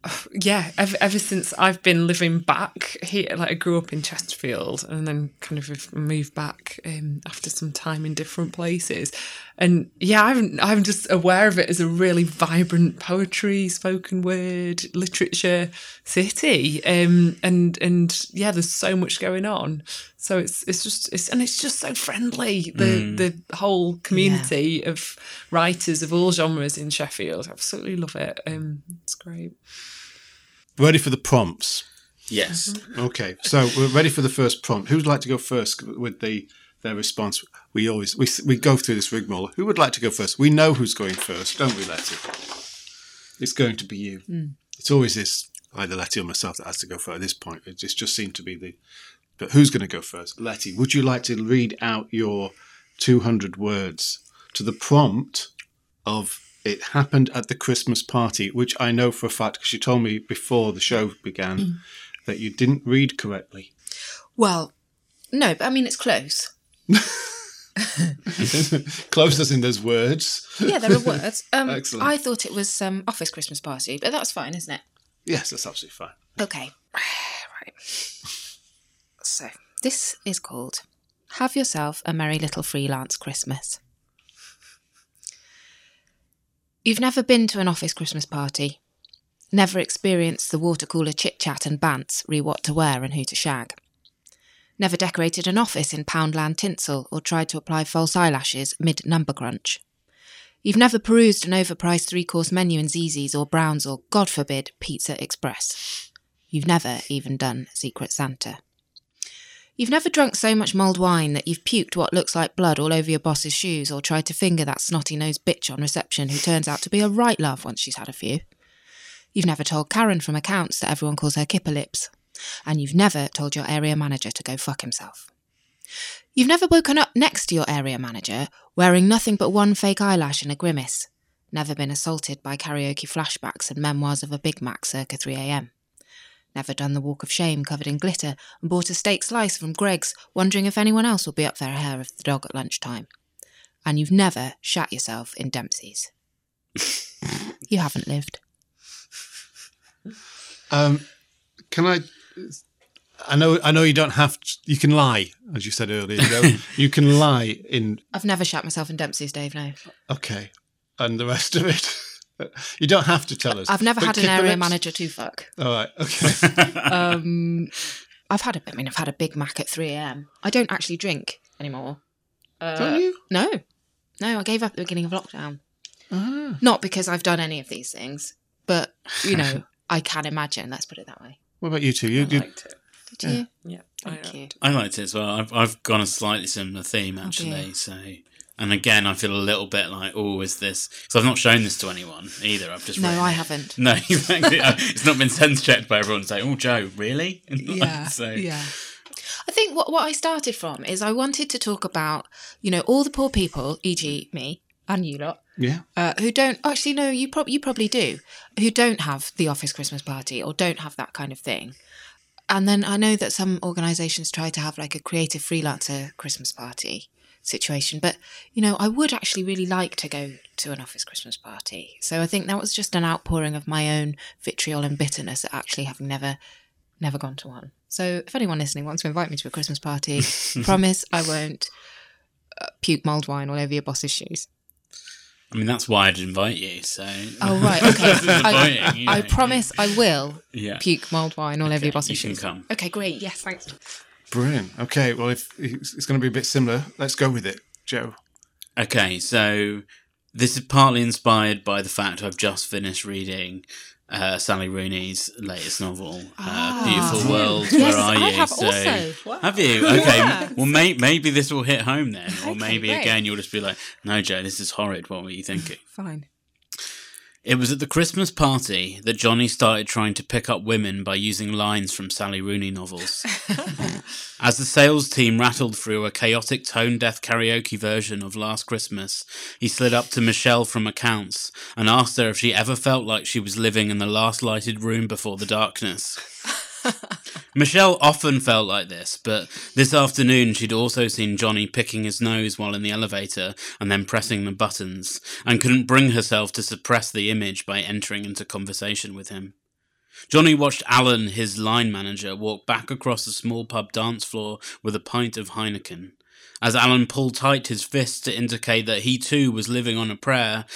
[SIGHS] yeah, ever, ever since I've been living back here, like I grew up in Chesterfield and then kind of moved back um, after some time in different places. And yeah, I'm, I'm just aware of it as a really vibrant poetry, spoken word, literature city. Um, and, and yeah, there's so much going on. So it's, it's just, it's, and it's just so friendly. The, the whole community of writers of all genres in Sheffield. Absolutely love it. Um, it's great. Ready for the prompts? Yes. Mm-hmm. Okay, so we're ready for the first prompt. Who'd like to go first with the their response? We always we we go through this rigmarole. Who would like to go first? We know who's going first, don't we, Letty? It's going to be you. Hmm. It's always this either Letty or myself that has to go first. At this point, it just just seemed to be the. But who's going to go first? Letty, would you like to read out your two hundred words to the prompt of it happened at the Christmas party, which I know for a fact because you told me before the show began that you didn't read correctly. Well, no, but I mean, it's close. [LAUGHS] Close as in those words. Yeah, there are words. [LAUGHS] Um, Excellent. I thought it was um, office Christmas party, but that's fine, isn't it? Yes, that's absolutely fine. Okay. [SIGHS] right. So, this is called Have Yourself a Merry Little Freelance Christmas. You've never been to an office Christmas party, never experienced the water cooler chit chat and bants re what to wear and who to shag. Never decorated an office in Poundland tinsel or tried to apply false eyelashes mid number crunch. You've never perused an overpriced three course menu in Zizzi's or Brown's or, God forbid, Pizza Express. You've never even done Secret Santa. You've never drunk so much mulled wine that you've puked what looks like blood all over your boss's shoes or tried to finger that snotty nosed bitch on reception who turns out to be a right love once she's had a few. You've never told Karen from accounts that everyone calls her kipper lips. And you've never told your area manager to go fuck himself. You've never woken up next to your area manager wearing nothing but one fake eyelash and a grimace. Never been assaulted by karaoke flashbacks and memoirs of a Big Mac circa 3am. Never done the walk of shame covered in glitter and bought a steak slice from Greggs, wondering if anyone else will be up their hair of the dog at lunchtime. And you've never shat yourself in Dempsey's. you haven't lived. Um, can I? I know. I know you don't have. To, you can lie, as you said earlier. You, [LAUGHS] you can lie in. I've never shat myself in Dempsey's, Dave, no. Okay, and the rest of it. You don't have to tell us. I've never had an area lips? manager to fuck. All right. Okay. [LAUGHS] Um, I've had a, I mean, I've had a Big Mac at 3 a.m. I don't actually drink anymore. Uh, don't you? No. No, I gave up at the beginning of lockdown. Ah. Not because I've done any of these things, but, you know, [LAUGHS] I can imagine. Let's put it that way. What about you two? You, I you liked it. Did you? Yeah. Thank I, you. I liked it as well. I've, I've gone a slightly similar theme actually. dear. so, and again, I feel a little bit like, oh, is this? Because I've not shown this to anyone either. I've just No, I it. haven't. No, [LAUGHS] exactly. It's not been sense checked by everyone saying, "Oh, Joe, really?" [LAUGHS] so, yeah. I think what, what I started from is I wanted to talk about, you know, all the poor people, e.g., me and you lot, yeah. uh, who don't actually no you prob- you probably do who don't have the office christmas party or don't have that kind of thing and then i know that some organizations try to have like a creative freelancer christmas party situation but you know i would actually really like to go to an office christmas party so i think that was just an outpouring of my own vitriol and bitterness at actually having never never gone to one so if anyone listening wants to invite me to a christmas party [LAUGHS] promise i won't uh, puke mulled wine all over your boss's shoes I mean, that's why I'd invite you. So, Oh right, okay. [LAUGHS] I, I promise I will yeah, puke mulled wine all over your boss's you shoes. come. Okay, great. Yes, thanks. Brilliant. Okay. Well, if it's it's going to be a bit similar, let's go with it, Joe. Okay, so this is partly inspired by the fact I've just finished reading uh, Sally Rooney's latest novel, uh, Beautiful World. Ah. Yes, Where are I you? have also. Wow. Have you? Okay. Yeah. Well, may- maybe this will hit home then, or Okay, maybe great. again you'll just be like, "No, Joe, this is horrid. What were you thinking?" Fine. It was at the Christmas party that Johnny started trying to pick up women by using lines from Sally Rooney novels. [LAUGHS] As the sales team rattled through a chaotic tone deaf karaoke version of Last Christmas, he slid up to Michelle from accounts and asked her if she ever felt like she was living in the last lighted room before the darkness. [LAUGHS] [LAUGHS] Michelle often felt like this, but this afternoon she'd also seen Johnny picking his nose while in the elevator and then pressing the buttons, and couldn't bring herself to suppress the image by entering into conversation with him. Johnny watched Alan, his line manager, walk back across the small pub dance floor with a pint of Heineken. As Alan pulled tight his fist to indicate that he too was living on a prayer,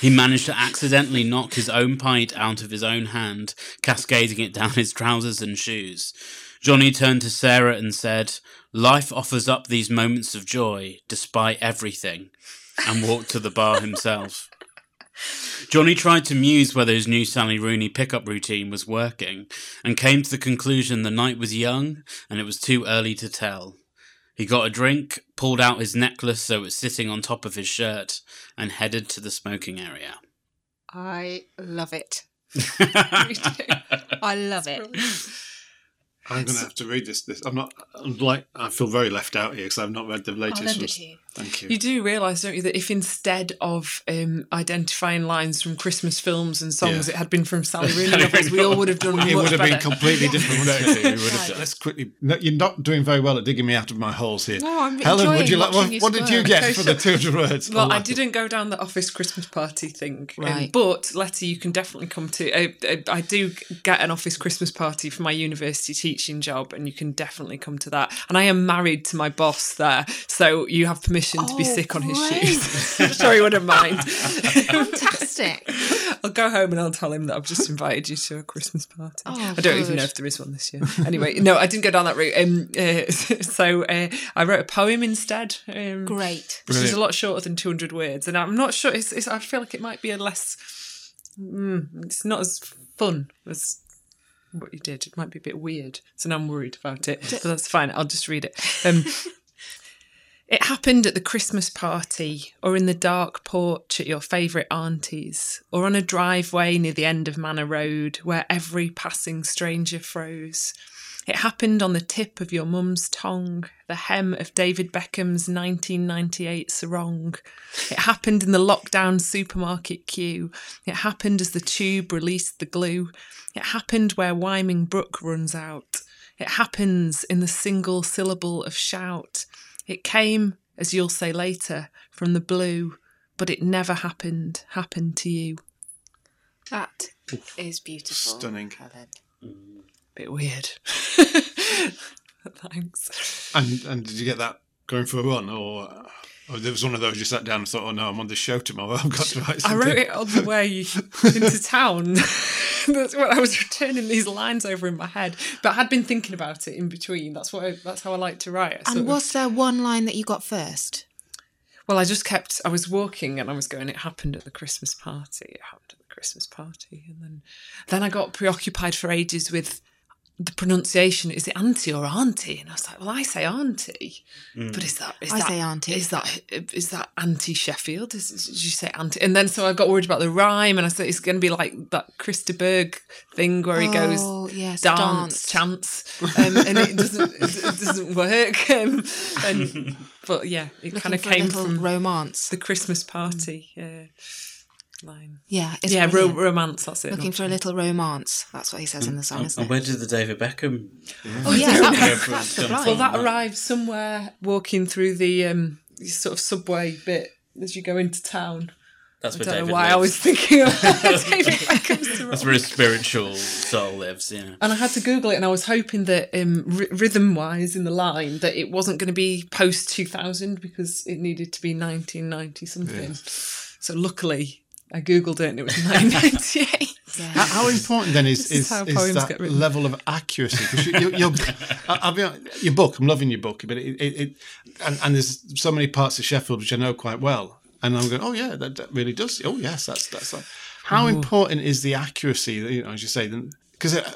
he managed to accidentally knock his own pint out of his own hand, cascading it down his trousers and shoes. Johnny turned to Sarah and said, Life offers up these moments of joy, despite everything, and walked to the bar himself. Johnny tried to muse whether his new Sally Rooney pickup routine was working, and came to the conclusion the night was young and it was too early to tell. He got a drink, pulled out his necklace so it was sitting on top of his shirt, and headed to the smoking area. I love it. [LAUGHS] I love it. I'm going to have to read this. This I'm not. I'm like I feel very left out here because I've not read the latest. I'll latest. lend it ones. to you. Thank you. You do realise, don't you, that if instead of um, identifying lines from Christmas films and songs, Yeah. it had been from Sally [LAUGHS] Rooney novels, we all would have done [LAUGHS] it much would have been completely different. wouldn't it? We would have [LAUGHS] done- Let's quickly. No, you're not doing very well at digging me out of my holes here. No, I'm Helen, would you like? What, you what did you get for the 200 words? Well, I didn't go down the office Christmas party thing, um, Right. but Letty, you can definitely come to. I, I, I do get an office Christmas party for my university teaching job, and you can definitely come to that. And I am married to my boss there, so you have permission to be Oh, sick on his great. shoes. I'm sure he wouldn't mind. Fantastic. [LAUGHS] I'll go home and I'll tell him that I've just invited you to a Christmas party. Oh, I don't even know if there is one this year. Anyway, no, I didn't go down that route. Um, uh, [LAUGHS] so uh, I wrote a poem instead. Um, Great. which is a lot shorter than 200 words. And I'm not sure, it's, it's, I feel like it might be a less, mm, it's not as fun as what you did. It might be a bit weird. So now I'm worried about it. But that's fine. I'll just read it. Um, [LAUGHS] it happened at the Christmas party, or in the dark porch at your favourite auntie's, or on a driveway near the end of Manor Road where every passing stranger froze. It happened on the tip of your mum's tongue, the hem of David Beckham's 1998 sarong. It happened in the lockdown supermarket queue. It happened as the tube released the glue. It happened where Wyming Brook runs out. It happens in the single syllable of shout. It came, as you'll say later, from the blue, but it never happened, happened to you. That is beautiful. Stunning. Helen. Mm. Bit weird. [LAUGHS] Thanks. And and did you get that going for a run, or or there was one of those you sat down and thought, oh no, I'm on the show tomorrow. [LAUGHS] I've got to write Something. I wrote it on the way into town. [LAUGHS] that's what I was returning these lines over in my head. But I had been thinking about it in between. That's what. I, that's how I like to write. I sort And of- was there one line that you got first? Well, I just kept. I was walking and I was going. It happened at the Christmas party. It happened at the Christmas party, and then, then I got preoccupied for ages with the pronunciation. Is it auntie or auntie? And I was like, well, I say auntie, but is that? Is I that, say auntie. Is that is that auntie Sheffield? Is, is- did you say auntie? And then so I got worried about the rhyme, and I said it's going to be like that Chris de Burgh thing where he goes Oh, yes, dance, dance. chance, um, and it doesn't it, it doesn't work. [LAUGHS] Um, and [LAUGHS] but yeah, it kind of came from romance. the Christmas party uh, line. Yeah, it's yeah, ro- romance. That's it. Looking not for a little romance. That's what he says in the song, And, isn't and it? where did the David Beckham? Oh, yeah, [LAUGHS] that, Yeah, that's the line. Well, that arrives somewhere walking through the um, sort of subway bit as you go into town. That's I where don't David know why I was thinking of [LAUGHS] David Beckham's That's where his spiritual soul lives. Yeah. And I had to Google it, and I was hoping that um, r- rhythm-wise in the line that it wasn't going to be post 2000 because it needed to be 1990 something. So luckily, I googled it, and it was [LAUGHS] 1998. How, how important then is is is, that level of accuracy? Because you, you, you're, [LAUGHS] I- I'll be honest, your book, I'm loving your book, but it, it, it and, and there's so many parts of Sheffield which I know quite well, and I'm going, oh yeah, that, that really does. Oh yes, that's that's. Like, how important is the accuracy? You know, as you say, because uh,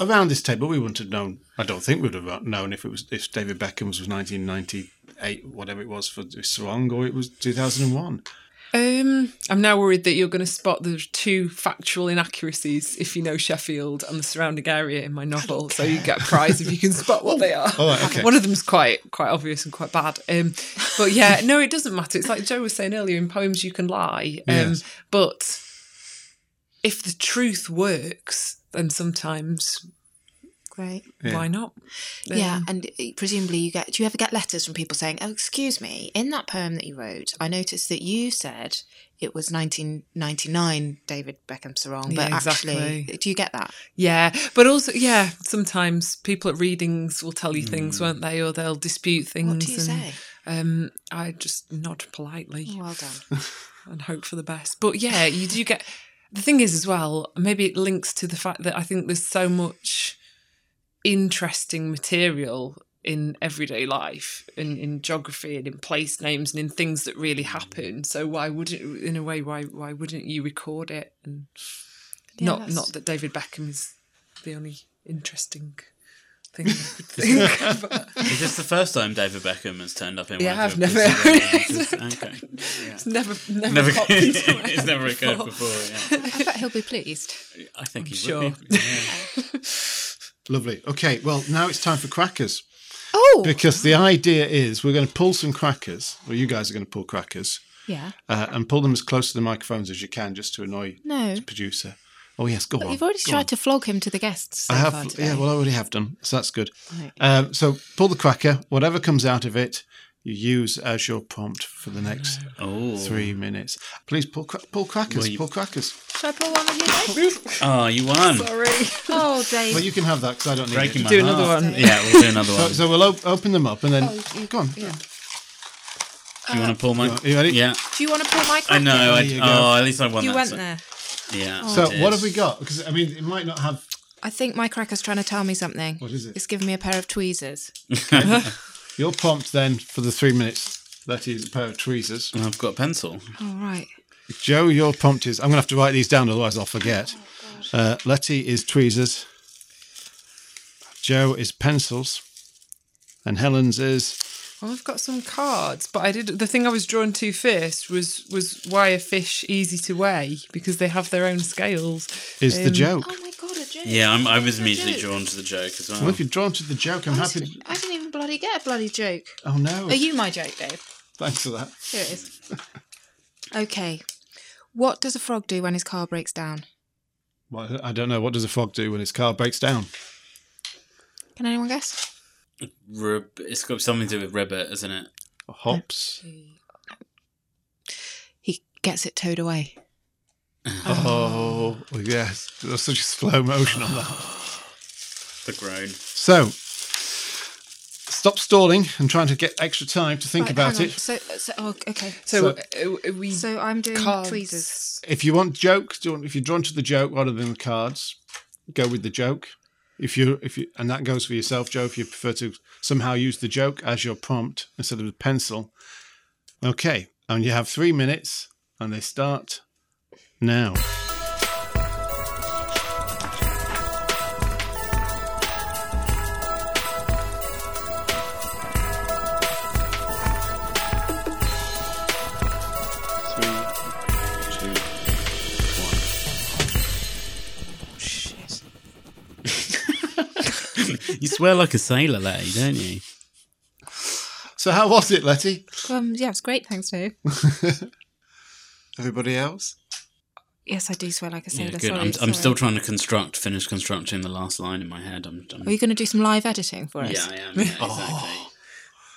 around this table we wouldn't have known. I don't think we would have known if it was if David Beckham's was 1998, whatever it was for Sarong, or it was 2001. Um, I'm now worried that you're going to spot the two factual inaccuracies if you know Sheffield and the surrounding area in my novel. So you get a prize if you can spot what they are. [LAUGHS] All right, okay. One of them's quite quite obvious and quite bad. Um, but yeah, no, it doesn't matter. It's like Joe was saying earlier. In poems, you can lie. Um, Yes. But if the truth works, then sometimes Great. Yeah. Why not? Yeah, Um, and uh, presumably you get. Do you ever get letters from people saying, "Oh, excuse me, in that poem that you wrote, I noticed that you said it was 1999 David Beckham Sarong, but Yeah, actually, do you get that? Yeah, but also, yeah, sometimes people at readings will tell you things, won't they? Or they'll dispute things. What do you and, say? Um, I just nod politely Oh, well done. [LAUGHS] and hope for the best. But yeah, you do get. The thing is, as well, maybe it links to the fact that I think there's so much interesting material in everyday life, in, in geography and in place names and in things that really mm. happen. So why wouldn't, in a way, why why wouldn't you record it? And Yeah, not that's- not that David Beckham is the only interesting thing I could [LAUGHS] think. [LAUGHS] but Is this the first time David Beckham has turned up in Yeah, one [LAUGHS] I've never- quizzes? okay. Yeah. it's never never, Never, into it's never occurred before. before. Yeah. I bet he'll be pleased. I think he sure. would be. Yeah. Lovely. Okay, well, now it's time for crackers. Oh, Because the idea is we're going to pull some crackers, or you guys are going to pull crackers, yeah. uh, and pull them as close to the microphones as you can just to annoy No, the producer. Oh, yes, go on. you've already tried on. to flog him to the guests. So I have, yeah, well, I already have done, so that's good. Right. Um, so pull the cracker, whatever comes out of it, you use as your prompt for the next [SIGHS] Oh. three minutes. Please pull, cra- pull crackers, Well, you- pull crackers. Should I pull one of you? Dave? Oh, you won. Sorry. oh, Dave. Well, you can have that because I don't need Breaking it. my Do heart. another one. Yeah, we'll do another one. so we'll op- open them up and then oh, go on. do you want to pull my? You ready? Yeah. Do you want to pull my cracker? I know. I, There oh, at least I won You that. went so- there. Yeah. So what have we got? Because I mean, it might not have. I think my cracker's trying to tell me something. What is it? It's giving me a pair of tweezers. [LAUGHS] [LAUGHS] Your prompt then for the three minutes. That is a pair of tweezers. I've got a pencil. All right. Joe, your prompt is. I'm going to have to write these down, otherwise I'll forget. uh, Letty is tweezers. Joe is pencils, and Helen's is. Well, I've got some cards, but I did the thing I was drawn to first was was why are fish easy to weigh because they have their own scales. Is the Um, joke? Oh my god, a joke. Yeah, I'm, I was immediately drawn to the joke as well. Well, if you're drawn to the joke, I'm happy. Honestly, I didn't even bloody get a bloody joke. Oh no! Are you my joke, Dave? Thanks for that. Here it is. [LAUGHS] okay. What does a frog do when his car breaks down? Well, I don't know. What does a frog do when his car breaks down? Can anyone guess? Rib- it's got something to do with ribbit, isn't it? Hops. He gets it towed away. [LAUGHS] Oh, yes. There's such a slow motion on that. [SIGHS] The groan. So, stop stalling and trying to get extra time to think Right, about hang on. it. So, so oh, okay. So, So- uh, we So I'm doing cards. tweezers. If you want jokes, do you want- if you're drawn to the joke rather than the cards, go with the joke. If you if you and that goes for yourself, Joe. If you prefer to somehow use the joke as your prompt instead of the pencil, okay. And you have three minutes, and they start now. Swear like a sailor, Letty, don't you? So how was it, Letty? Um, yeah, it's great. Thanks, Dave. [LAUGHS] Everybody else? Yes, I do swear like a sailor. Yeah, good. Sorry, I'm, I'm still trying to construct, finish constructing the last line in my head. I'm, I'm Are you going to do some live editing for us? yeah, I am. Yeah, [LAUGHS] exactly.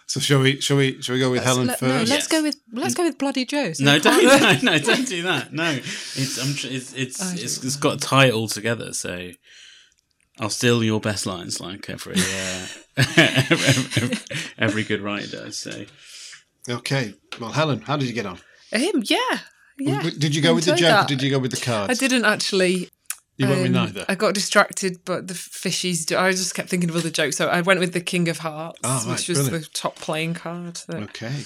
So shall we? Shall we? Shall we go with Helen Let- first? no, let's Yes. go with let's go with bloody Joe. So No, we [LAUGHS] can't- don't, no, no, don't do that. No, it's I'm, tr- it's it's, I it's it's got to tie it all together. So I'll steal your best lines, like every uh, every, [LAUGHS] every good writer does. So Okay. Well, Helen, how did you get on? him, yeah, yeah. Did you go with the Enjoyed joke? Or did you go with the cards? I didn't actually. You went with um, neither. I got distracted, but the fishies. do- I just kept thinking of other jokes, so I went with the King of Hearts, Oh, right, which was brilliant. the top playing card. that- Okay.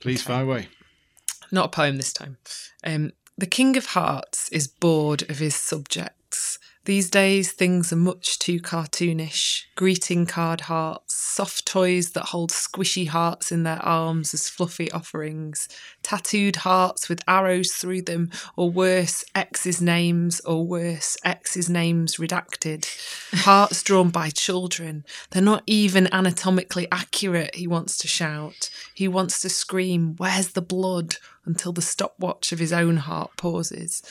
Please fire away. not a poem this time. Um, the King of Hearts is bored of his subjects. These days, things are much too cartoonish. Greeting card hearts, soft toys that hold squishy hearts in their arms as fluffy offerings, tattooed hearts with arrows through them, or worse, X's names, or worse, X's names redacted. Hearts drawn by children. They're not even anatomically accurate, he wants to shout. He wants to scream, Where's the blood? until the stopwatch of his own heart pauses.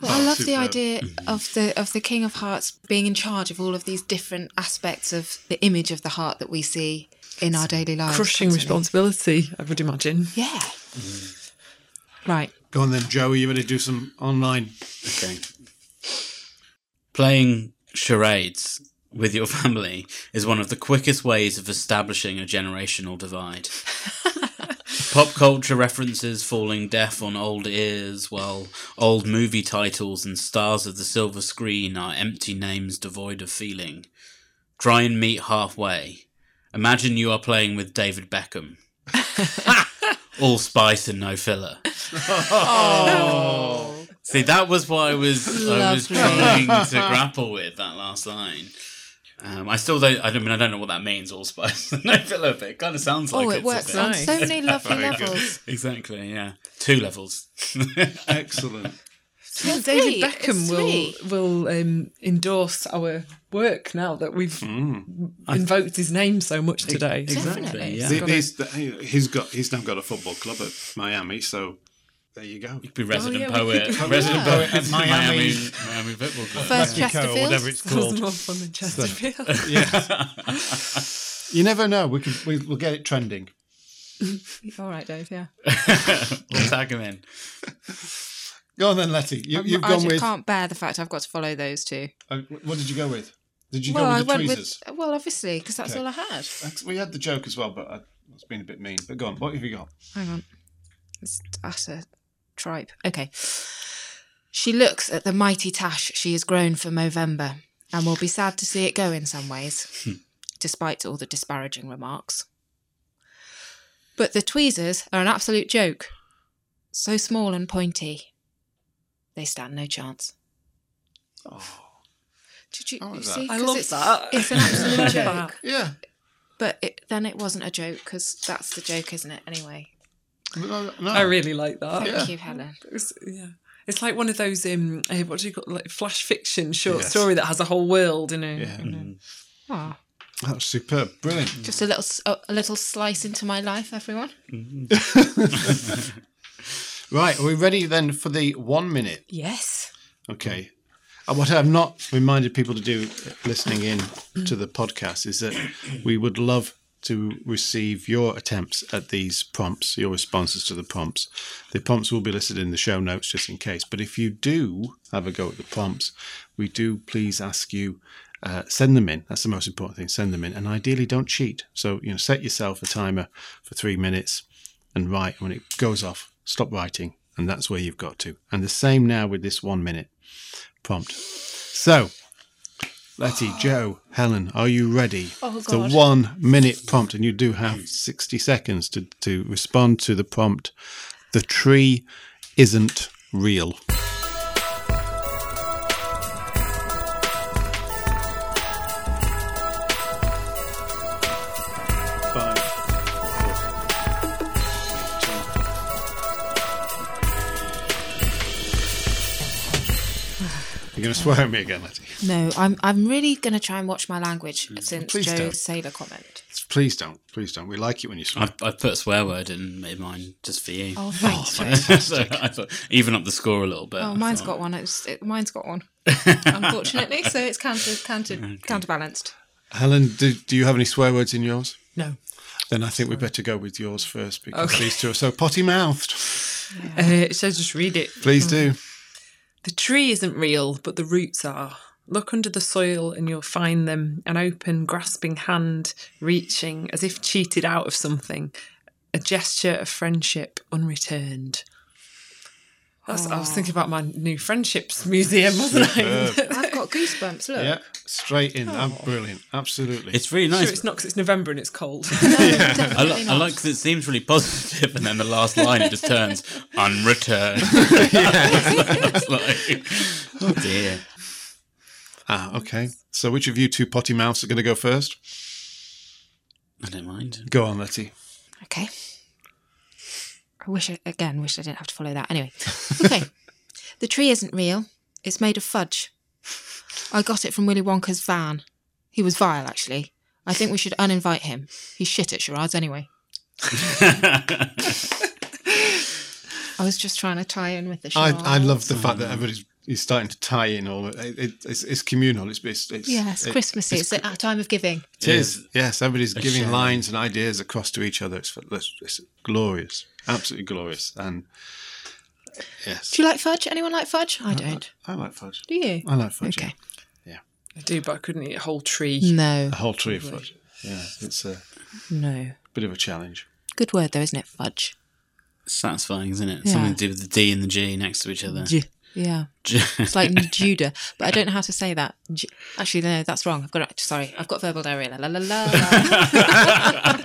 Well, I love the idea mm-hmm. of the of the King of Hearts being in charge of all of these different aspects of the image of the heart that we see in our daily lives. Crushing constantly. responsibility, I would imagine. Yeah. Mm-hmm. Right. Go on then, Joe. Are you ready to do some online? Okay. Playing charades with your [LAUGHS] family is one of the quickest ways of establishing a generational divide. [LAUGHS] Pop culture references falling deaf on old ears, while old movie titles and stars of the silver screen are empty names devoid of feeling. Try and meet halfway. Imagine you are playing with David Beckham. [LAUGHS] All spice and no filler. Oh. See, that was what I was I was trying to grapple with that last line. Um, I still don't. I don't mean I don't know what that means. All spice, [LAUGHS] no filler, but it kind of sounds like oh, it a works on so many [LAUGHS] lovely Very good. levels. Exactly. Yeah, two levels. [LAUGHS] Excellent. Yeah, David three. Beckham It's will three. will um, endorse our work now that we've Mm. invoked his name so much today. exactly. Definitely. Yeah. The- these- the- he's got. He's now got a football club at Miami. So there you go. You could be resident yeah, poet, could- resident Yeah. poet at Miami- Miami, Miami Football Club. First Mexico, or Chesterfield. whatever it's Sounds called. more fun than Chesterfield. [LAUGHS] You never know. We can. We, we'll get it trending. All right, Dave. Yeah. [LAUGHS] we'll tag him in. Go on then, Letty. You, you've I gone just with. can't bear the fact I've got to follow those two. Uh, what did you go with? Did you well, go I with the went tweezers? with well, obviously, because that's Okay. all I had. We had the joke as well, but I was being a bit mean. But go on. What have you got? Hang on. It's utter tripe. Okay. She looks at the mighty tash she has grown for Movember and will be sad to see it go in some ways, despite all the disparaging remarks. But the tweezers are an absolute joke. So small and pointy. They stand no chance. Oh. Did you, I like you that. see? I 'Cause love it's, that. It's an absolute [LAUGHS] joke. Yeah. But it, then it wasn't a joke because that's the joke, isn't it? Anyway. No, no. I really like that. Thank Yeah. you, Helen. It's, yeah. It's like one of those um, uh, what do you call like flash fiction short Yes. story that has a whole world in it. Yeah. you know. Oh, That was superb. Brilliant. just a little s- a, a little slice into my life, everyone. [LAUGHS] Right. Are we ready then for the one minute? Yes. Okay. Uh, What I've not reminded people to do listening in to the podcast is that we would love to receive your attempts at these prompts, your responses to the prompts. The prompts will be listed in the show notes just in case. But if you do have a go at the prompts, we do please ask you uh, send them in. That's the most important thing. Send them in, and ideally don't cheat. So you know, set yourself a timer for three minutes and write. When it goes off, stop writing, and that's where you've got to. And the same now with this one minute prompt. So, Letty, Joe, Helen, are you ready? Oh, the one minute prompt, and you do have 60 seconds to, to respond to the prompt. The tree isn't real. You're going to swear at me again, Letty. No, I'm I'm really going to try and watch my language since Please Joe's don't. sailor comment. Please don't. Please don't. We like it when you swear. I've, I've put a swear word in, in mine just for you. Oh, [LAUGHS] thanks. so [LAUGHS] I thought even up the score a little bit. Oh, I mine's thought. got one. It's, it, mine's got one, [LAUGHS] unfortunately. So it's counter, counter, counterbalanced. Helen, do, do you have any swear words in yours? No. Then I think we better go with yours first because Okay. these two are so potty mouthed. Uh, it says just read it. Please do. The tree isn't real, but the roots are. Look under the soil and you'll find them an open, grasping hand reaching as if cheated out of something, a gesture of friendship unreturned. That's, I was thinking about my new friendships museum, wasn't I? Superb. [LAUGHS] I've got goosebumps. Look. Yeah, straight in. Ab- Brilliant. Absolutely. It's really Sure, nice. it's not because it's November and it's cold. [LAUGHS] I, li- Definitely I not. like 'cause it seems really positive, and then the last line it just turns unreturned. [LAUGHS] It's like, oh dear. ah, okay. So which of you two potty mouths are going to go first? I don't mind. Go on, Letty. Okay. I wish I, again, wish I didn't have to follow that. Anyway, okay. [LAUGHS] the tree isn't real. It's made of fudge. I got it from Willy Wonka's van. He was vile, actually. I think we should uninvite him. He's shit at charades anyway. [LAUGHS] I was just trying to tie in with the I. I love the fact that everybody's you're starting to tie in all. It, it, it's, it's communal. It's, it's, it's Yes, it- Christmassy. It's, a time of giving. It is. Yes, everybody's A giving sharing. lines and ideas across to each other. It's, it's, it's glorious, absolutely glorious. And yes, Do you like fudge? Anyone like fudge? I don't. I like fudge. Do you? I like fudge. Okay. Yeah. I do, but I couldn't eat a whole tree. No, A whole tree of fudge. Yeah, it's a no. bit of a challenge. Good word though, isn't it? Fudge. Satisfying, isn't it? Yeah. Something to do with the D and the G next to each other. Yeah. It's like [LAUGHS] Judah, but I don't know how to say that. Actually, no, that's wrong. I've got it. Sorry, I've got verbal diarrhea. La la la la. [LAUGHS]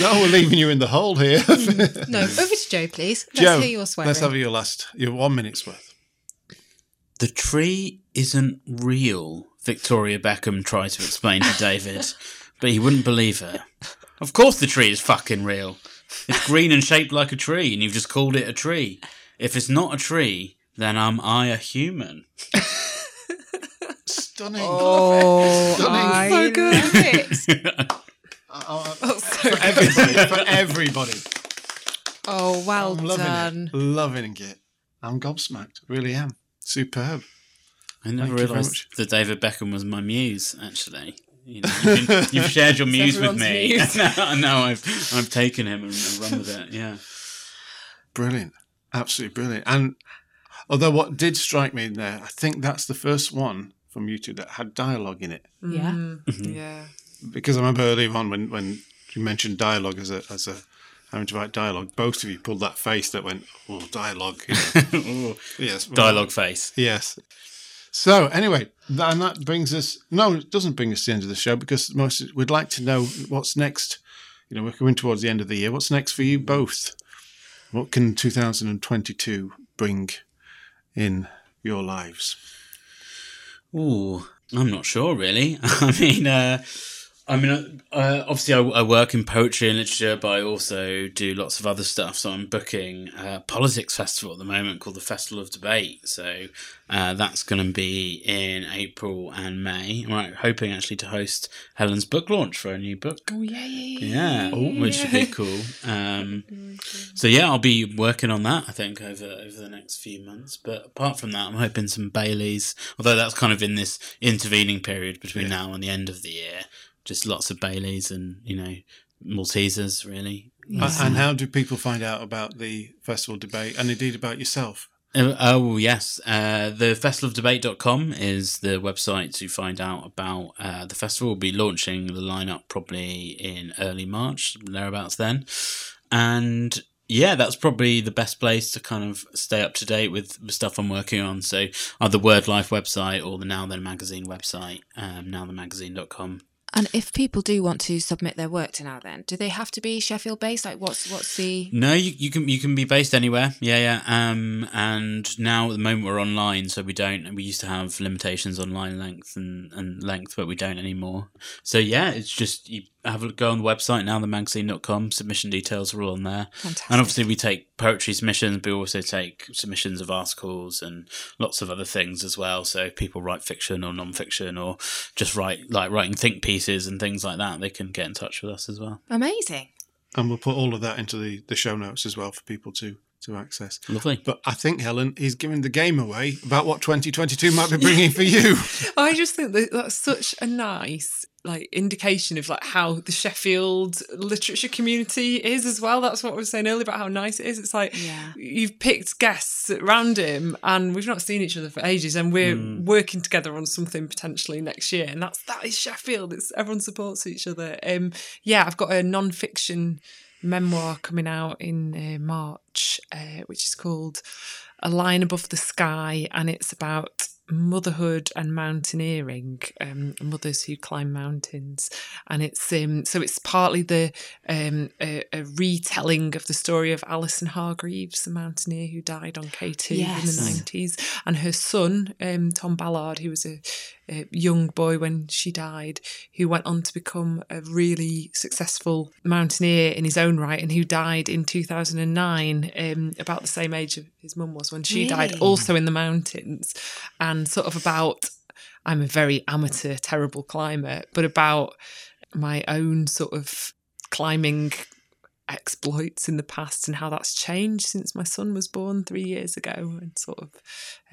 No, we're leaving you in the hole here. [LAUGHS] Mm, no, over to Joe, please. Let's Joe, hear your swearing. let's have your last, your one minute's worth. the tree isn't real. Victoria Beckham tried to explain to David, but he wouldn't believe her. Of course, the tree is fucking real. It's green and shaped like a tree, and you've just called it a tree. If it's not a tree, then am I a human? Stunning. oh, Stunning. I So good. [LAUGHS] love it. [LAUGHS] Uh, uh, oh, That's so for everybody. for everybody. Oh, well I'm loving done. it. Loving it. I'm gobsmacked. Really am. Superb. I never Thank realised that David Beckham was my muse. Actually, you know, you've, [LAUGHS] been, you've shared your muse with me, muse. and now I've I've taken him and, and run with it. Yeah. Brilliant. Absolutely brilliant. And although what did strike me in there, I think that's the first one from YouTube that had dialogue in it. Yeah. Mm-hmm. Yeah. Because I remember earlier on when, when you mentioned dialogue as a as a having to write dialogue, both of you pulled that face that went, Oh, dialogue. you know. Ooh, [LAUGHS] yes. well, Dialogue face. Yes. So anyway, th- and that brings us. No, it doesn't bring us to the end of the show because most we'd like to know what's next. You know, we're coming towards the end of the year. What's next for you both? What can 2022 bring in your lives? Ooh, I'm not sure really. [LAUGHS] I mean, uh, I mean, uh, obviously, I, I work in poetry and literature, but I also do lots of other stuff. So I'm booking a politics festival at the moment called the Festival of Debate. So uh, that's going to be in April and May. I'm hoping actually to host Helen's book launch for a new book. Oh yeah, yeah, Yeah, which would be cool. Um, [LAUGHS] so yeah, I'll be working on that. I think over over the next few months. But apart from that, I'm hoping some Baileys. Although that's kind of in this intervening period between now and the end of the year. Just lots of Baileys and you know Maltesers, really. A- And how do people find out about the festival debate and indeed about yourself? Oh, oh yes, uh, the festivalofdebate.com is the website to find out about uh, the festival. We'll be launching the lineup probably in early March, thereabouts then, and yeah, that's probably the best place to kind of stay up to date with the stuff I'm working on. So either Word Life website or the Now Then magazine website, um, nowthenmagazine.com. And if people do want to submit their work to now, then do they have to be Sheffield based? Like, what's what's the? No, you, you can you can be based anywhere. Yeah, yeah. Um, and now at the moment we're online, so we don't. We used to have limitations on line length and, and length, but we don't anymore. So yeah, it's just you have a go on the website nowthenmagazine.com. Submission details are all on there. Fantastic. And obviously we take poetry submissions, but we also take submissions of articles and lots of other things as well. So if people write fiction or non-fiction or just write like writing think pieces and things like that, they can get in touch with us as well. Amazing. And we'll put all of that into the, the show notes as well for people to, to access. Lovely. But I think, Helen, he's giving the game away about what 2022 might be bringing for you. [LAUGHS] I just think that that's such a nice like indication of like how the Sheffield literature community is as well. That's what I was saying earlier about how nice it is. It's like Yeah. you've picked guests at random and we've not seen each other for ages and we're working together on something potentially next year. And that's that is Sheffield. It's everyone supports each other. Um yeah, I've got a non-fiction memoir coming out in uh, March, uh, which is called A Line Above the Sky, and it's about motherhood and mountaineering, um, mothers who climb mountains, and it's um, so it's partly the um, a, a retelling of the story of Alison Hargreaves, the mountaineer who died on K two in the nineties, and her son um, Tom Ballard, who was a, a young boy when she died, who went on to become a really successful mountaineer in his own right, and who died in 2009, um, about the same age his mum was when she died, also in the mountains, and sort of about. I'm a very amateur, terrible climber, but about my own sort of climbing exploits in the past and how that's changed since my son was born three years ago, and sort of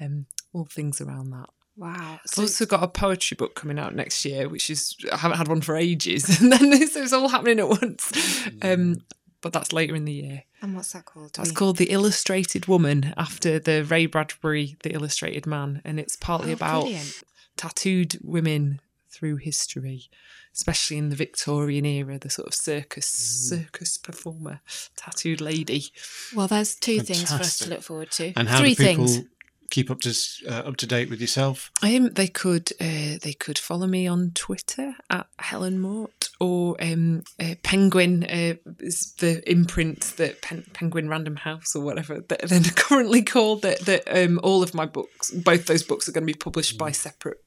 um, all things around that. Wow. I've also got a poetry book coming out next year, which is I haven't had one for ages, [LAUGHS] and then it's, it's all happening at once. Um, but that's later in the year. and what's that called? That's We- called The Illustrated Woman after the Ray Bradbury The Illustrated Man, and it's partly Oh, about brilliant. tattooed women through history, especially in the Victorian era, the sort of circus circus performer, tattooed lady. Well, there's two things for us to look forward to. And how Three do people things. Keep up to uh, up to date with yourself? Um, they could uh, they could follow me on Twitter at Helen Mort or um, uh, Penguin uh, is the imprint that Pen- Penguin Random House or whatever that they're [LAUGHS] currently called. That that um, all of my books, both those books, are going to be published by separate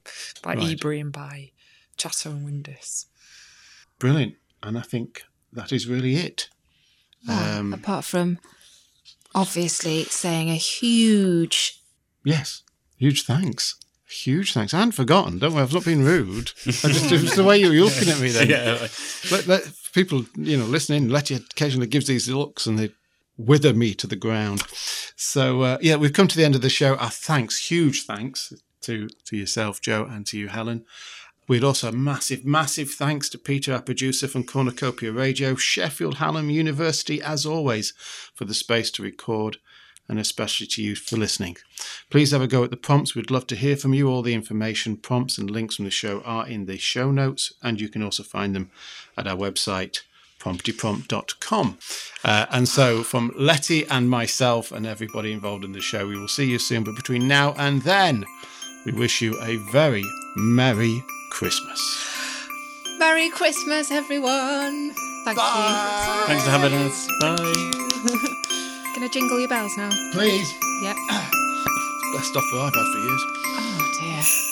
by Right. Ebury and by Chatto and Windus. Brilliant. And I think that is really it. Wow. Um, Apart from obviously saying a huge Yes. Huge thanks. Huge thanks. I hadn't forgotten. Don't worry, I've not been rude. I just it was the way you were looking at me then. [LAUGHS] Yeah. Let, let people, you know, listening, let you occasionally gives these looks and they wither me to the ground. So uh, yeah, we've come to the end of the show. Our thanks, huge thanks to to yourself, Joe, and to you, Helen. We'd also massive, massive thanks to Peter, our producer from Cornucopia Radio, Sheffield Hallam University, as always, for the space to record, and especially to you for listening. Please have a go at the prompts. We'd love to hear from you. All the information, prompts, and links from the show are in the show notes, and you can also find them at our website, promptyprompt.com. Uh, and so, from Letty and myself and everybody involved in the show, we will see you soon. But between now and then, we wish you a very Merry Christmas. Merry Christmas, everyone. Thank you. Thanks for having us. Bye. [LAUGHS] Gonna jingle your bells now. Please. Yep. [COUGHS] Best stuff I've had for years. Oh dear.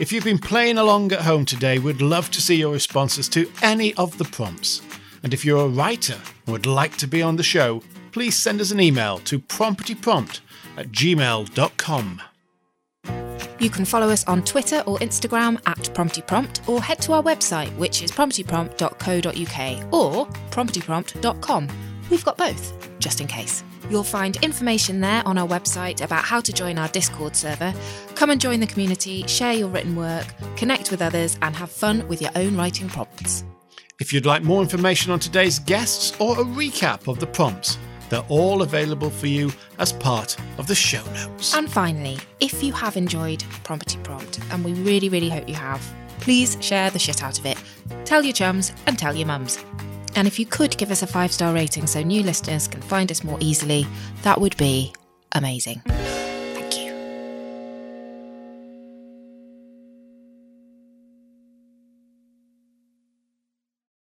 If you've been playing along at home today, we'd love to see your responses to any of the prompts. And if you're a writer and would like to be on the show, please send us an email to promptyprompt at gmail.com. You can follow us on Twitter or Instagram at PromptyPrompt or head to our website, which is promptyprompt.co.uk or promptyprompt.com. We've got both, just in case. You'll find information there on our website about how to join our Discord server. Come and join the community, share your written work, connect with others, and have fun with your own writing prompts. If you'd like more information on today's guests or a recap of the prompts, they're all available for you as part of the show notes. And finally, if you have enjoyed Prompty Prompt, and we really, really hope you have, please share the shit out of it. Tell your chums and tell your mums. And if you could give us a five star rating so new listeners can find us more easily, that would be amazing.